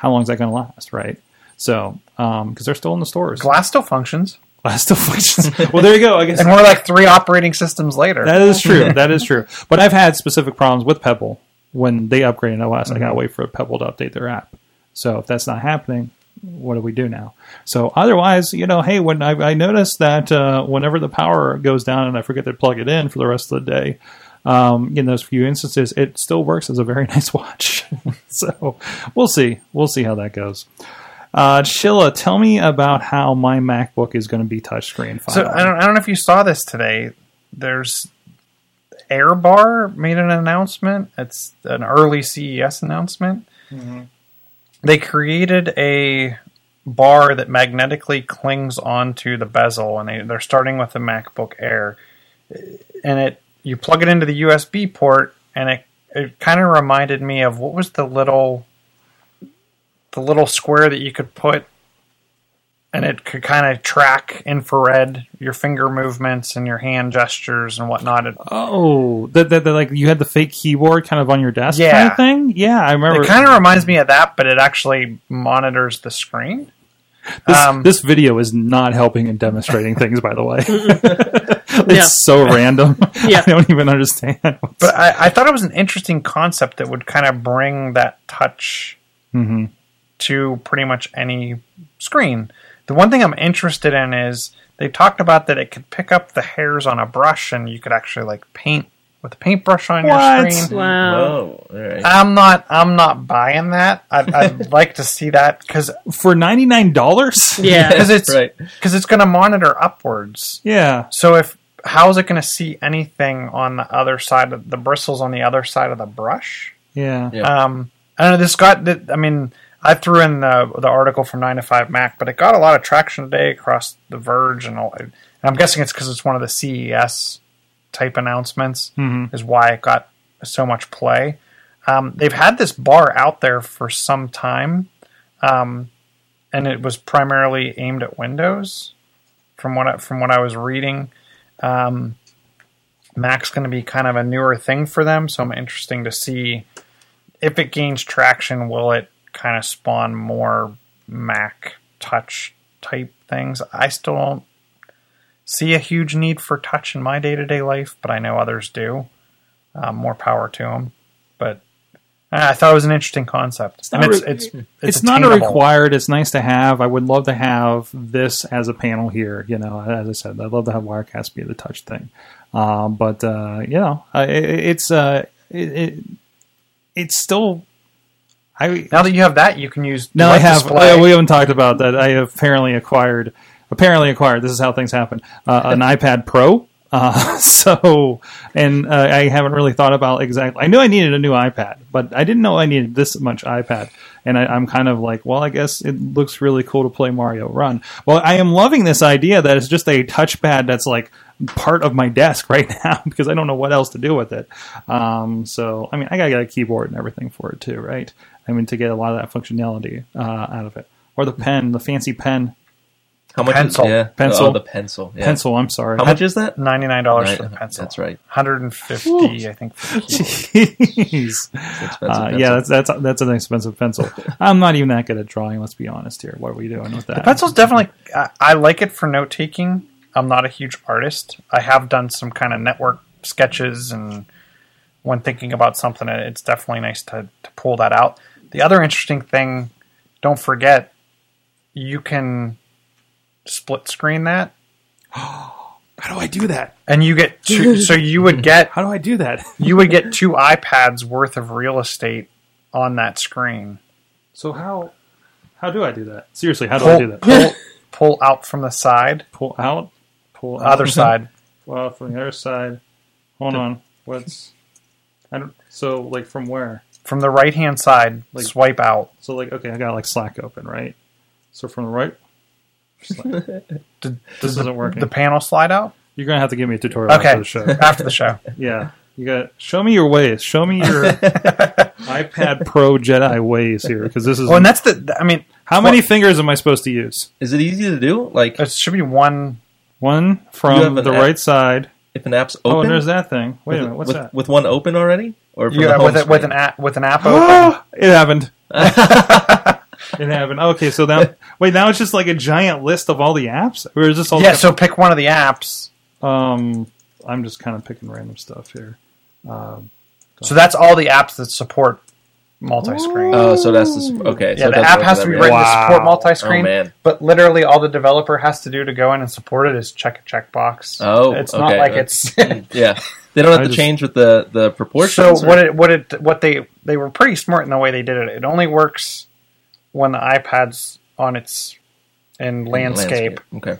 how long is that going to last, right? So um because they're still in the stores, Glass still functions, glass still functions. well, there you go. I guess and we're like three operating systems later. that is true. that is true. But I've had specific problems with Pebble when they upgrade OS. I Mm-hmm. gotta wait for Pebble to update their app. So if that's not happening, what do we do now? So otherwise, you know, hey, when I, I notice that uh, whenever the power goes down and I forget to plug it in for the rest of the day, um, in those few instances, it still works as a very nice watch. so we'll see. We'll see how that goes. Uh, Chilla, tell me about how my MacBook is going to be touchscreen. So. I don't, I don't know if you saw this today. There's AirBar made an announcement. It's an early CES announcement. They created a bar that magnetically clings onto the bezel, and they, they're starting with the MacBook Air. And it you plug it into the USB port, and it it kind of reminded me of what was the little the little square that you could put and it could kind of track infrared your finger movements and your hand gestures and whatnot. It, Oh, that that that, like you had the fake keyboard kind of on your desk kind Yeah. of thing. Yeah, I remember. it kind of reminds me of that, but it actually monitors the screen. this, um, this video is not helping in demonstrating things. By the way, it's Yeah. so random. Yeah. I don't even understand. But I, I thought it was an interesting concept that would kind of bring that touch Mm-hmm. To pretty much any screen. The one thing I'm interested in is they talked about that it could pick up the hairs on a brush and you could actually like paint with a paintbrush on What? your screen. wow. Whoa, all right. I'm not. I'm not buying that. I'd, I'd like to see that because for ninety nine dollars. Yeah. because it's Right. because it's going to monitor upwards. Yeah. So if how is it going to see anything on the other side of the bristles on the other side of the brush? Yeah. Yeah. Um, I don't know. This got. th- I mean, I threw in the the article from Nine to Five Mac, but it got a lot of traction today across the Verge and all. And I'm guessing it's because it's one of the CES type announcements Mhm. is why it got so much play. Um, they've had this bar out there for some time, um, and it was primarily aimed at Windows. From what I, from what I was reading, um, Mac's going to be kind of a newer thing for them, so I'm interesting to see if it gains traction. Will it kind of spawn more Mac Touch type things? I still don't see a huge need for touch in my day to day life, but I know others do. Um, more power to them. but uh, I thought it was an interesting concept. and not it's, re- it's it's It's, not a required. It's nice to have. I would love to have this as a panel here. You know, as I said, I'd love to have Wirecast be the touch thing. Um, but uh, you know, it, it's uh, it, it, it's still. I Now that you have that, you can use Now I have. display. we haven't talked about that. I apparently acquired. Apparently acquired. This is how things happen. Uh, an iPad Pro. Uh, so, and uh, I haven't really thought about exactly. I knew I needed a new iPad, but I didn't know I needed this much iPad. And I, I'm kind of like, well, I guess it looks really cool to play Mario Run. Well, I am loving this idea that it's just a touchpad that's like part of my desk right now because I don't know what else to do with it. Um, so, I mean, I gotta get a keyboard and everything for it too, right? I mean, to get a lot of that functionality uh, out of it, or the pen, the fancy pen, How much? Pencil. Is, yeah. Pencil. Oh, the pencil. Yeah. pencil. I'm sorry. How much is that? ninety nine dollars Right, for the pencil. That's right. Hundred and fifty, I think. Jeez. Expensive Uh, yeah, that's that's that's an expensive pencil. I'm not even that good at drawing. Let's be honest here. What are we doing with that? The pencil's definitely. I, I like it for note taking. I'm not a huge artist. I have done some kind of network sketches, and when thinking about something, it's definitely nice to, to pull that out. The other interesting thing, don't forget, you can split screen that, How do I do that? and you get two. so you would get How do I do that? you would get two iPads worth of real estate on that screen. So how how do I do that? Seriously, how do I do that? pull, pull out from the side, Pull out, pull out. other side. Pull out from the other side. Hold on. What's I don't. So like from where? From the right hand side, Like- swipe out. So like okay, I got like Slack open, right? So from the right. Slack. Did, This isn't working. the panel slide out? You're gonna have to give me a tutorial Okay. after the show. After the show. Yeah, you got show me your ways. Show me your iPad Pro Jedi ways here, because this is Well, and that's the. I mean, how many fingers am I supposed to use? Is it easy to do? Like, it should be one. One from the app- right side. If an app's Oh, open, and there's that thing. Wait a with, minute, what's with, that? with one open already, or from Yeah, the home with it, with an app with an app open. it happened. it happened. Okay, so now wait, now it's just like a giant list of all the apps, or is this all? yeah, so pick one of the apps. um, I'm just kind of picking random stuff here. So that's all the apps that support multi-screen. Oh, so that's the, sp- okay. yeah, so the does app has to be every written app. to support multi-screen. Oh, man. But literally, all the developer has to do to go in and support it is check a checkbox. Oh, it's not okay. like it's. Yeah, they don't have I to just- change with the the so proportions. or- what it what it what they they were pretty smart in the way they did it. It only works when the iPad's on its in landscape. Okay.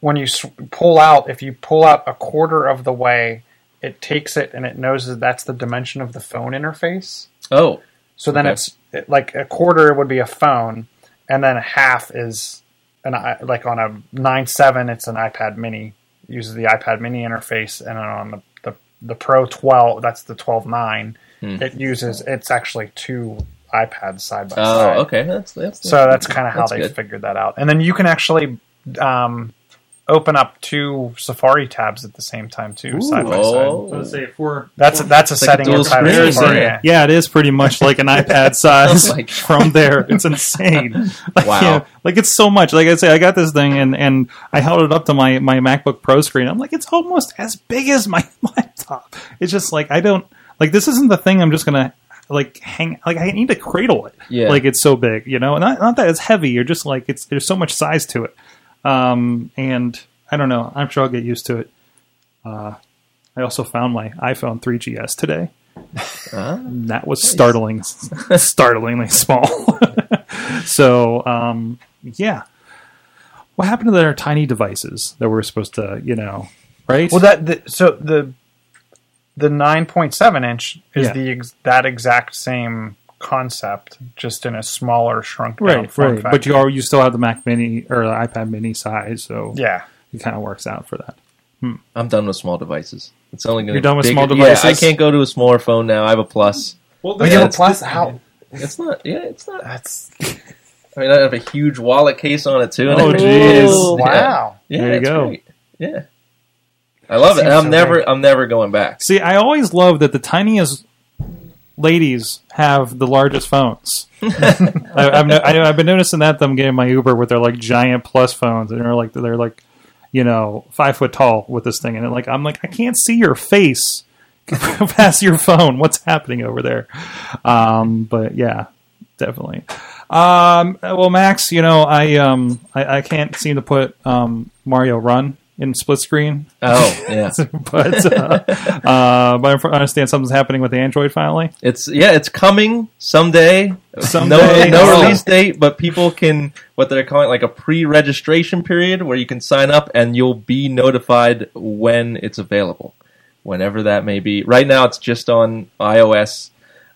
when you s- pull out, if you pull out a quarter of the way, it takes it and it knows that that's the dimension of the phone interface. Oh, So then Okay. it's it- like a quarter would be a phone, and then a half is an like on a nine seven, it's an iPad Mini. Uses the iPad Mini interface, and then on the the, the Pro twelve, that's the twelve nine. Hmm. It uses it's actually two iPads side by oh, side. Oh, okay. That's that's So that's kind of how they good. figured that out. And then you can actually um, open up two Safari tabs at the same time too, side by oh. side. Oh, Let's say four. That's that's a It's like a setting dual inside screen, yeah. Yeah, it is pretty much like an iPad size Oh from there. It's insane. Like, Wow. you know, like it's so much. Like I say, I got this thing and and I held it up to my my MacBook Pro screen. I'm like, it's almost as big as my laptop. It's just like I don't like this. Isn't the thing I'm just gonna like hang like I need to cradle it. Yeah. Like it's so big, you know. Not not that it's heavy. You're just like it's there's so much size to it. Um, and I don't know. I'm sure I'll get used to it. Uh, I also found my iPhone 3GS today. Ah. That was startling, startlingly small. so, um, yeah. What happened to their tiny devices that we were supposed to, you know, right? Well, that the, so the the nine point seven inch is Yeah. the ex, that exact same concept, just in a smaller, shrunk down right, form right. factor. But you are you still have the Mac Mini or the iPad Mini size, so yeah. it kind of works out for that. Hmm. I'm done with small devices. It's only going You're done with bigger- small Yeah, I can't go to a smaller phone now. I have a plus. Well, But Yeah, you have a plus. How It's not. Yeah, it's not. that's I mean, I have a huge wallet case on it too. and Oh, jeez. Wow. Yeah, There you go. great. Yeah, I love it. Seems And I'm so never. big. I'm never going back. See, I always love that the tiniest ladies have the largest phones. I, I've, no, I, I've been noticing that them getting my Uber with their like giant plus phones, and they're like they're like, you know, five foot tall with this thing, and like I'm like I can't see your face past your phone. What's happening over there? Um, but yeah, definitely. Um, well, Max, you know, I um, I, I can't seem to put um, Mario Run in split screen, Oh yeah, but uh, uh, but I understand something's happening with the Android finally. it's yeah, it's coming someday. Someday. no, no Oh. release date, but people can what they're calling like a pre-registration period where you can sign up and you'll be notified when it's available, whenever that may be. Right now, it's just on iOS,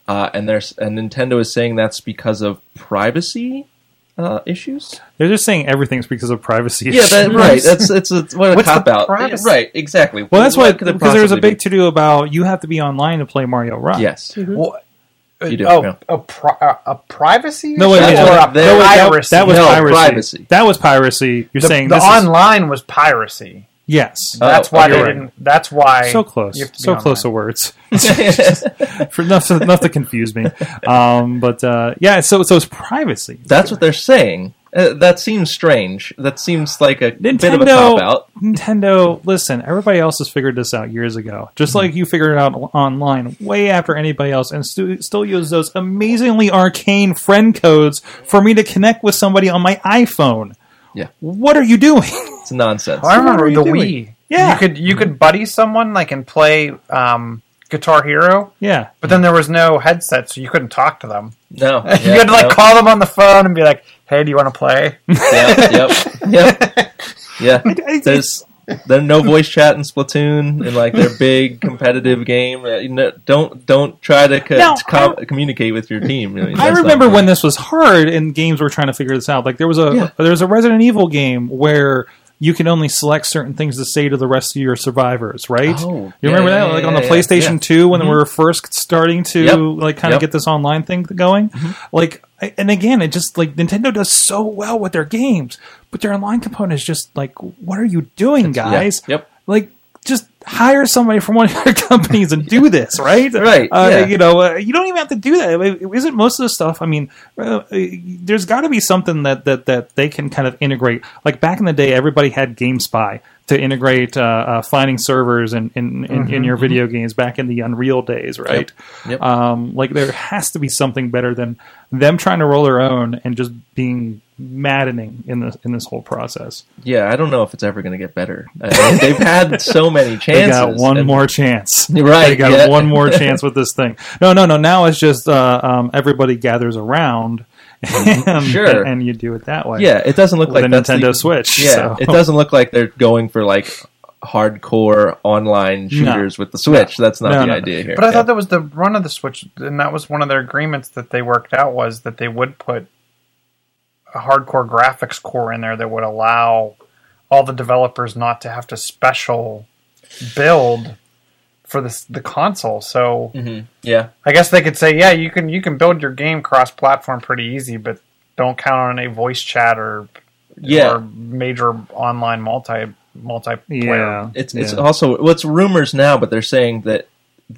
uh, and there's and Nintendo is saying that's because of privacy uh, issues. They're just saying everything's because of privacy. Yeah, that, right. That's it's a what a What's the cop out. privacy? Right, exactly. well, that's What what could it because there's a big to do about you have to be online to play Mario Run. be? yes. Well, You do, oh, yeah. a, pri- a, a privacy? No, wait, issue wait, no, or a no, wait, that, piracy? that was No, piracy. privacy. That was piracy. You're the, saying the this is- online was piracy. Yes. Oh, That's why okay, they right. didn't. That's why so close, you have to be so close to words. For enough, to, enough to confuse me. Um, but uh, yeah, so so it's privacy. That's what they're saying. Uh, that seems strange. That seems like a bit of a Nintendo, cop out. Nintendo, listen, everybody else has figured this out years ago. Just Mm-hmm. like you figured it out online way after anybody else and stu- still use those amazingly arcane friend codes for me to connect with somebody on my iPhone. Yeah. What are you doing? It's nonsense. I remember you the doing? Wii. Yeah. you could you could buddy someone like and play um, Guitar Hero, yeah. but then there was no headset, so you couldn't talk to them. No, you yeah, had to like no. call them on the phone and be like, "Hey, do you want to play?" Yeah. yep, yep. Yeah, I- there's there's no voice chat in Splatoon in like their big competitive game. Uh, you know, don't don't try to, co- Now, to com- communicate with your team. I, mean, I remember when this was hard and games were trying to figure this out. Like there was a Yeah. there was a Resident Evil game where you can only select certain things to say to the rest of your survivors, right? Oh, you remember yeah, that? yeah, like on the yeah, PlayStation yeah. 2 when Mhm. we were first starting to Yep. like kind of Yep. Mm-hmm. get this online thing going. Like and again, it just like Nintendo does so well with their games, but their online component is just like what are you doing, yeah. guys? Yep. Like just hire somebody from one of your companies and do this, right? Right, Uh, yeah. You know, uh, you don't even have to do that. I mean, Isn't most of the stuff? I mean, uh, there's got to be something that, that that they can kind of integrate. Like back in the day, everybody had GameSpy to integrate uh, uh, finding servers in in, in, in your video games back in the Unreal days, right? Yep. Um, like there has to be something better than them trying to roll their own and just being maddening in this in this whole process. Yeah, I don't know if it's ever going to get better. I mean, they've had so many chances. They got one and- more chance. Right, They got yeah. one more chance with this thing. No, no, no. Now it's just uh, um, everybody gathers around, and, Sure. and, you do it that way. Yeah, it doesn't look With like a that's Nintendo the- Switch, Yeah, so. it doesn't look like they're going for like hardcore online shooters with the Switch. That's not No, the no, no. idea here. But I Yeah. thought that was the run of the Switch, and that was one of their agreements that they worked out was that they would put a hardcore graphics core in there that would allow all the developers not to have to special build for this the console. So Mhm. yeah, I guess they could say, yeah, you can you can build your game cross platform pretty easy, but don't count on a voice chat or Yeah. or major online multi multiplayer. yeah. it's it's yeah. also what's rumors now, but they're saying that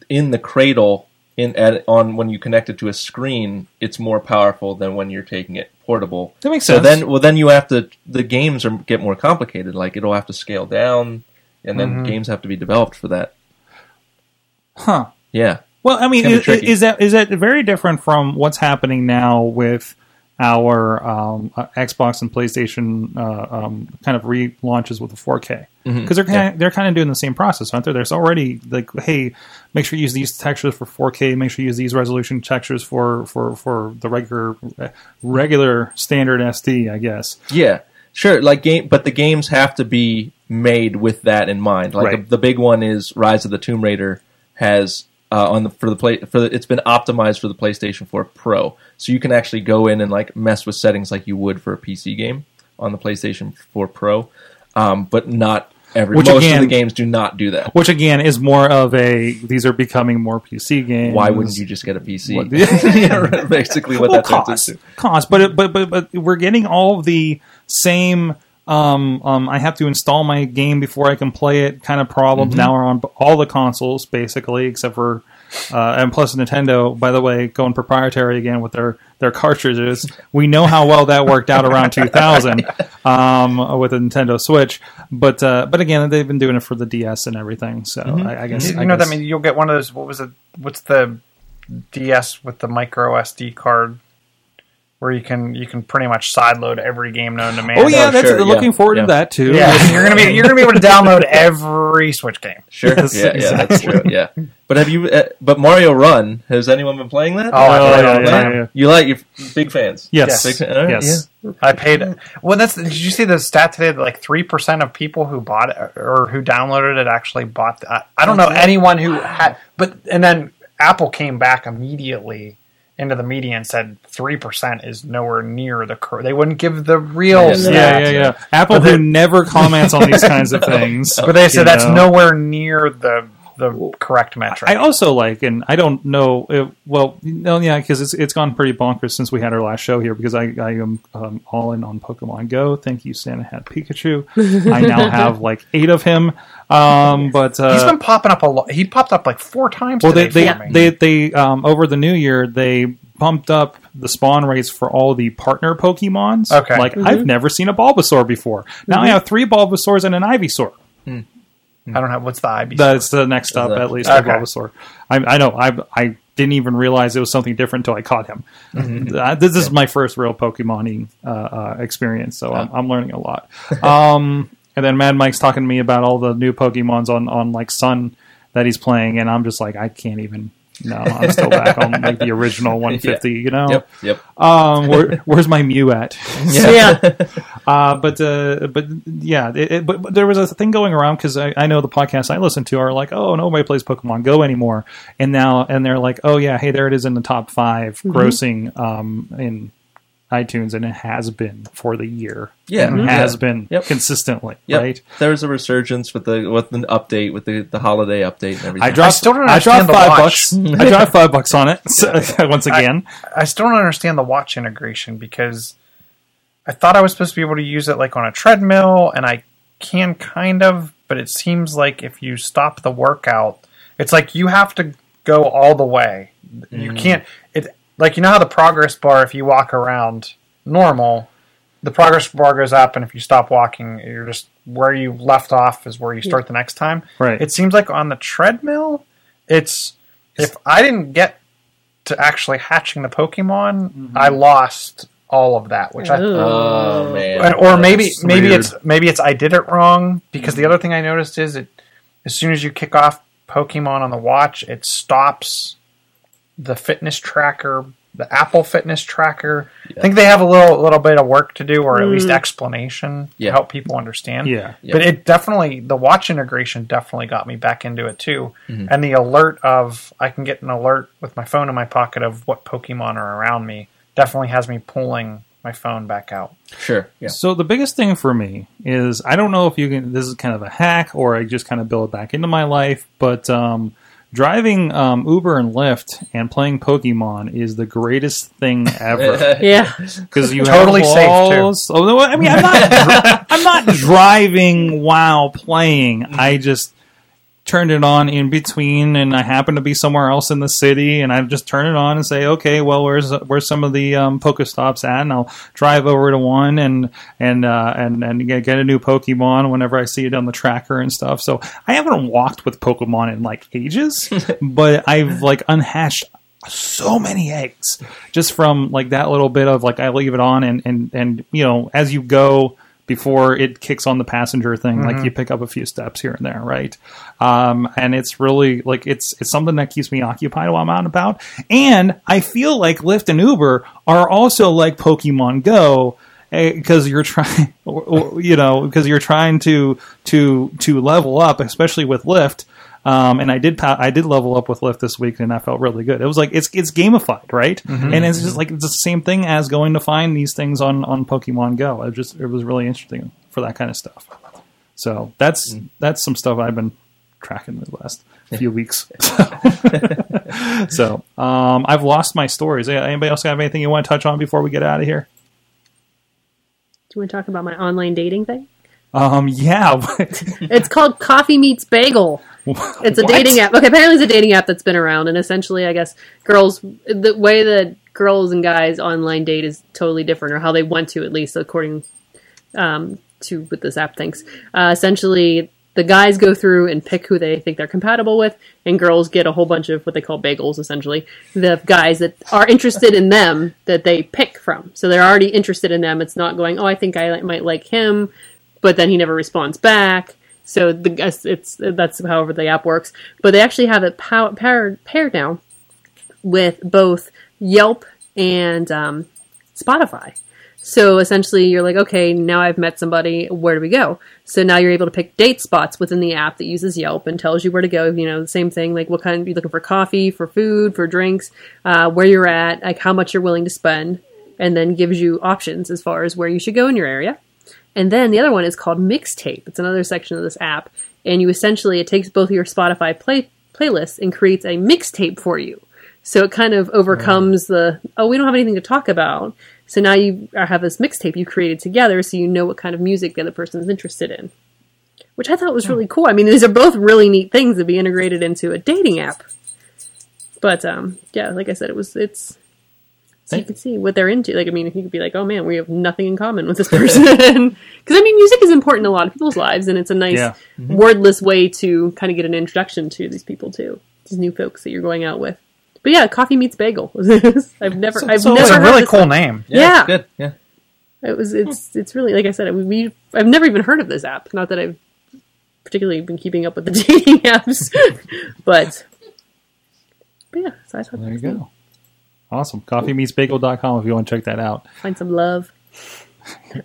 in the cradle in at, on when you connect it to a screen, it's more powerful than when you're taking it portable. That makes So sense. then, well, then you have to. The games are get more complicated. Like it'll have to scale down, and then Mm-hmm. games have to be developed for that. Huh? Yeah, Well, I mean, is, is that is that very different from what's happening now with our um, uh, Xbox and PlayStation uh, um, kind of relaunches with the 4K? Mm-hmm. Because they're kind of, they're kind of doing the same process, aren't they? There's already like, hey, make sure you use these textures for 4K. Make sure you use these resolution textures for for for the regular regular standard SD, I guess. Yeah, sure. Like game, but the games have to be made with that in mind. Like Right. the, the big one is Rise of the Tomb Raider has uh, on the for the play for the, it's been optimized for the PlayStation 4 Pro, so you can actually go in and like mess with settings like you would for a PC game on the PlayStation 4 Pro, um, but not every Which most again- of the games do not do that. Which again is more of a these are becoming more PC games. Why wouldn't you just get a PC? What- yeah, basically what well, that turns cost, cost, but, it, but but but we're getting all the same. Um, um, I have to install my game before I can play it. Kind of problems Mm-hmm. now are on all the consoles basically, except for uh, and plus Nintendo. By the way, going proprietary again with their their cartridges. We know how well that worked out around 2000 um, with the Nintendo Switch, but uh, but again, they've been doing it for the DS and everything. So I, I guess You, I know guess, that I mean you'll get one of those. What was it? What's the DS with the micro SD card? Where you can you can pretty much sideload every game known to man. Oh yeah, Oh, that's sure, looking yeah, forward yeah. to that too. yeah. you're gonna be you're gonna be able to download every Switch game. Sure. Yes, yeah, yeah, that's true. Yeah. But have you? Uh, but Mario Run has anyone been playing that? Oh, I Oh, play yeah, yeah, yeah. You like? You're big fans. Yes. Big fan- all right, Yes. yeah. I paid. Well, that's. Did you see the stat today that like three percent of people who bought it or who downloaded it actually bought? The, I, I don't know anyone who had. But and then Apple came back immediately into the media and said three percent is nowhere near the. Cur- they wouldn't give the real. Yeah. Yeah, yeah, yeah. Apple, they- who never comments on these kinds of things. But they said that's know. nowhere near the the correct metric. I also like, and I don't know. If, well, no, yeah, because it's it's gone pretty bonkers since we had our last show here. Because I I am um, all in on Pokemon Go. Thank you, Santa Hat Pikachu. I now have like eight of him. Um, but uh, He's been popping up a lot. He popped up like four times. well, they today they, for me. they they um over the new year they bumped up the spawn rates for all the partner Pokemons. Okay. like I've never seen a Bulbasaur before. Now I have three Bulbasaurs and an Ivysaur. I don't have what's the IB. That's the next up, that- at least, for Okay. Bulbasaur. I, I know. I I didn't even realize it was something different until I caught him. Uh, this is my first real Pokemon uh, uh, experience, so I'm, I'm learning a lot. Um, and then Mad Mike's talking to me about all the new Pokemons on on like Sun that he's playing, and I'm just like, I can't even. No, I'm still back on like the original 150. You know, Yep. Yep. um, where, where's my Mew at? Yeah. Uh, but uh, but yeah, it, it, but, but there was a thing going around because I, I know the podcasts I listen to are like, oh, nobody plays Pokemon Go anymore, and now and they're like, oh yeah, hey, there it is in the top 5 grossing um, in iTunes, and it has been for the year. Yeah. and Mhm. has Yeah. been Yep. consistently Yep. right. There was a resurgence with the with an update with the, the holiday update and everything. I dropped. still don't I dropped five watch. bucks. I dropped five bucks on it so, once again. I still don't understand the watch integration because I thought I was supposed to be able to use it like on a treadmill, and I can kind of, but it seems like if you stop the workout, it's like you have to go all the way. You can't. It like you know how the progress bar, if you walk around normal, the progress bar goes up, and if you stop walking, you're just where you left off is where you start the next time. Right. It seems like on the treadmill, it's if I didn't get to actually hatching the Pokemon, mm-hmm. I lost all of that, which I oh, oh man. or maybe That's maybe weird. it's maybe it's I did it wrong because the mm-hmm. other thing I noticed is it as soon as you kick off Pokemon on the watch, it stops the fitness tracker, the Apple Fitness tracker. I think they have a little little bit of work to do, or at least explanation Yeah. to help people understand. Yeah. But it definitely the watch integration definitely got me back into it too, and the alert of I can get an alert with my phone in my pocket of what Pokemon are around me definitely has me pulling my phone back out. Sure. Yeah. So the biggest thing for me is I don't know if you can. This is kind of a hack, or I just kind of build it back into my life. But um, driving um, Uber and Lyft and playing Pokemon is the greatest thing ever Yeah. because you Totally have safe, walls. Oh! I mean, I'm not. I'm not driving while playing. I just turned it on in between, and I happen to be somewhere else in the city, and I just turn it on and say, okay, well, where's where's some of the um, Pokestops at, and I'll drive over to one and and uh, and and get, get a new Pokemon whenever I see it on the tracker and stuff. So I haven't walked with Pokemon in like ages, but I've like unhatched so many eggs just from like that little bit of like I leave it on and and and you know as you go before it kicks on the passenger thing like you pick up a few steps here and there right? Um and it's really like it's it's something that keeps me occupied while I'm out and about. And I feel like Lyft and Uber are also like Pokemon Go because you're trying you know because you're trying to to to level up especially with Lyft um, and I did pa- I did level up with Lyft this week, and I felt really good. It was like it's it's gamified, right? And it's just like it's the same thing as going to find these things on on Pokemon Go. It just it was really interesting for that kind of stuff. So that's that's some stuff I've been tracking the last few weeks. so um, I've lost my stories. Anybody else have anything you want to touch on before we get out of here? Do you want to talk about my online dating thing? Um, yeah. It's called Coffee Meets Bagel. It's a What? dating app. Okay, apparently it's a dating app that's been around, and essentially, I guess girls the way that girls and guys online date is totally different, or how they want to, at least according um, to what this app thinks. Uh, essentially, the guys go through and pick who they think they're compatible with, and girls get a whole bunch of what they call bagels, essentially. The guys that are interested in them that they pick from. So they're already interested in them. It's not going, oh, I think I might like him, but then he never responds back. So the it's that's however the app works. But they actually have it pow- paired paired now with both Yelp and um, Spotify. So essentially, you're like, okay, now I've met somebody. Where do we go? So now you're able to pick date spots within the app that uses Yelp and tells you where to go. You know, the same thing, like what kind you're looking for coffee, for food, for drinks, uh, where you're at, like how much you're willing to spend, and then gives you options as far as where you should go in your area. And then the other one is called Mixtape. It's another section of this app, and you essentially it takes both of your Spotify play playlists and creates a mixtape for you. So it kind of overcomes the oh we don't have anything to talk about. So now you have this mixtape you created together, so you know what kind of music the other person's interested in, which I thought was really cool. I mean, these are both really neat things to be integrated into a dating app. But um, yeah, like I said, it was it's so you can see what they're into. Like, I mean, you could be like, "Oh man, we have nothing in common with this person," because I mean, music is important in a lot of people's lives, and it's a nice Yeah. Mm-hmm. wordless way to kind of get an introduction to these people too, these new folks that you're going out with. But yeah, coffee meets bagel. I've never, I've so never It's a really cool name. Yeah. it's good. Yeah. It was, it's, it's really like I said, we, I've never even heard of this app. Not that I've particularly been keeping up with the dating apps, but, but yeah. So I thought There you go. Awesome. CoffeeMeetsBagel.com if you want to check that out. find some love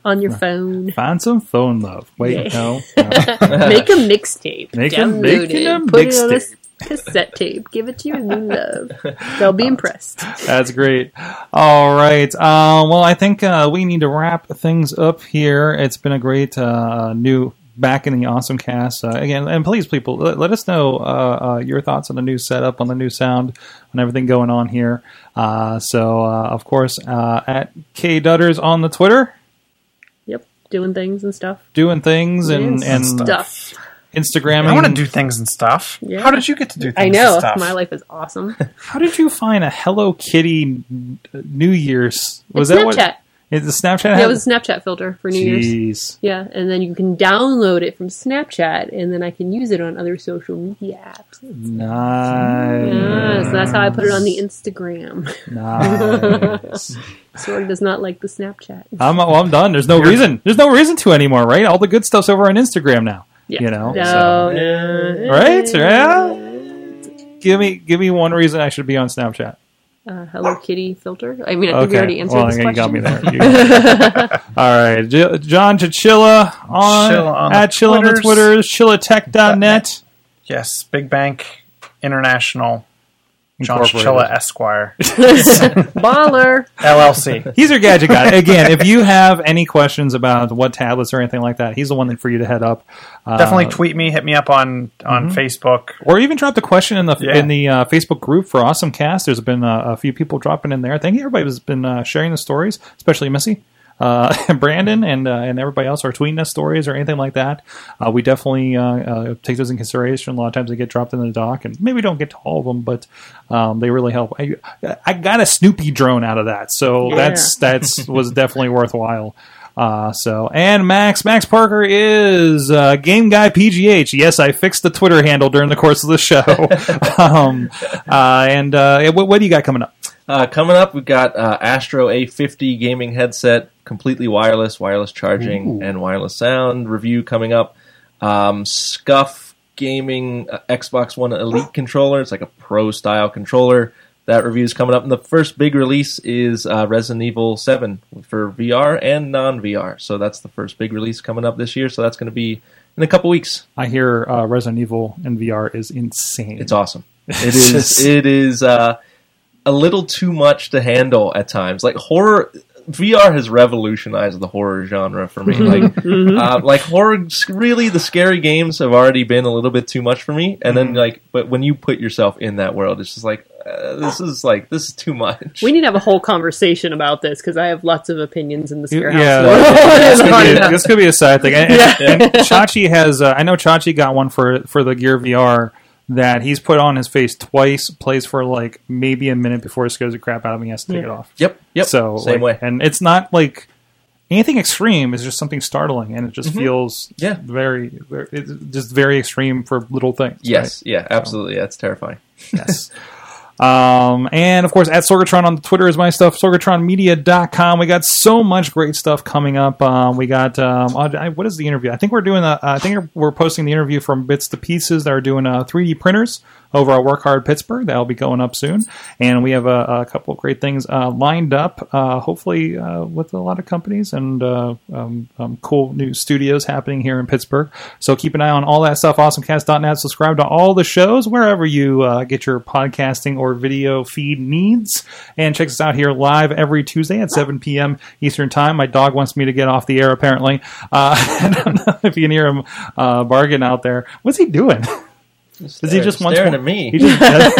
on your phone. Find some phone love. Wait, Yeah. no. no. Make a mixtape. Make a- Download making it. a Put it on a cassette tape. Give it to your new love. They'll be impressed. That's great. All right. Uh, well, I think uh, we need to wrap things up here. It's been a great uh, new back in the awesome cast uh, again. And please, people, let, let us know uh, uh, your thoughts on the new setup, on the new sound, on everything going on here. Uh, so, uh, of course, uh, at K Dutters on the Twitter, Yep. Doing things and stuff. doing things and, and stuff. Instagram. I want to do things and stuff. Yeah. How did you get to do things I and know. stuff? My life is awesome. How did you find a Hello Kitty New Year's? Was It's that what? Snapchat. Is the Snapchat? Yeah, had- it was a Snapchat filter for New Year's. Jeez. Yeah, and then you can download it from Snapchat, and then I can use it on other social media apps. Nice. Yeah, so that's how I put it on the Instagram. Nice. Sorg does not like the Snapchat. I'm well. I'm done. There's no reason. There's no reason to anymore, right? All the good stuff's over on Instagram now. Yeah. You know, No, so- no. right? Yeah. Give me give me one reason I should be on Snapchat. Uh, Hello Kitty filter. I mean, I think we already answered well, this you question. got me there. You- All right, J- John Chichilla on, Chilla on at the Chilla on the Twitters. Twitters, chillatech.net. Yes, Big Bank International, John Incorporated. Chichilla Esquire, Baller. LLC. He's your gadget guy. Again, if you have any questions about what tablets or anything like that, he's the one for you to head up. Uh, Definitely tweet me, hit me up on on Mm-hmm. Facebook. or even drop the question in the Yeah. in the uh, Facebook group for Awesome Cast. There's been uh, a few people dropping in there. Thank you. Everybody has been uh, sharing the stories, especially Missy. Uh, Brandon and uh, and everybody else are tweeting us stories or anything like that. Uh, we definitely uh, uh, take those in consideration. A lot of times they get dropped in the dock, and maybe we don't get to all of them, but um, they really help. I, I got a Snoopy drone out of that, so Yeah. that's that's was definitely worthwhile. Uh, so and Max Max Parker is uh, Game Guy PGH. Yes, I fixed the Twitter handle during the course of the show. um, uh, and uh, what, what do you got coming up? Uh, coming up, we've got uh, Astro A50 gaming headset, completely wireless, wireless charging, and wireless sound review coming up. Um, Scuff Gaming uh, Xbox One Elite controller. It's like a pro style controller. That review is coming up. And the first big release is uh, Resident Evil 7 for VR and non VR. So that's the first big release coming up this year. So that's going to be in a couple weeks. I hear uh, Resident Evil in VR is insane. It's awesome. It is. it is uh, a little too much to handle at times. Like horror, VR has revolutionized the horror genre for me. Like, uh, like horror. Really, the scary games have already been a little bit too much for me. And then, like, but when you put yourself in that world, it's just like uh, this is like this is too much. We need to have a whole conversation about this because I have lots of opinions in the Scare House. Yeah, this, could be a, this could be a side thing. And, and- and Chachi has, uh, I know Chachi got one for for the Gear VR that he's put on his face twice, plays for like maybe a minute before it scares the crap out of him. He has to take it off. Yep. Yep. So same like, way. and it's not like anything extreme. It's just something startling, and it just feels Mm-hmm. Yeah. very, very it's just very extreme for little things. Yes. Yeah. Absolutely. That's terrifying. yes. Um, and of course, at Sorgatron on Twitter is my stuff, sorgatronmedia.com. We got so much great stuff coming up. Um, we got, um, uh, what is the interview? I think we're doing, a, I think we're posting the interview from Bits to Pieces. They're doing uh, 3D printers over at Work Hard Pittsburgh. That'll be going up soon. And we have a, a couple of great things uh, lined up, uh, hopefully uh, with a lot of companies and uh, um, um, cool new studios happening here in Pittsburgh. So keep an eye on all that stuff, awesomecast.net. Subscribe to all the shows wherever you uh, get your podcasting or video feed needs. And check us out here live every Tuesday at 7 p.m. Eastern Time. My dog wants me to get off the air, apparently. Uh, I don't know if you can hear him uh, bargain out there. What's he doing? Does he just want staring at me? He just,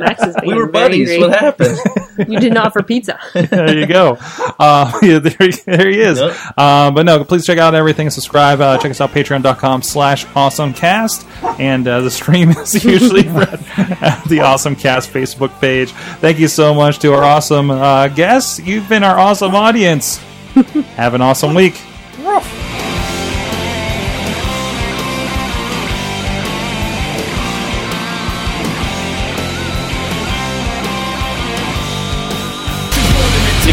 Max is we were very buddies. great. What happened? You did not for pizza. there you go. Uh, yeah, there, there he is. Yep. Uh, but no, please check out everything. Subscribe. Uh, check us out, patreon.com slash awesomecast. And uh, the stream is usually read at the Awesomecast Facebook page. Thank you so much to our awesome uh, guests. You've been our awesome audience. Have an awesome week.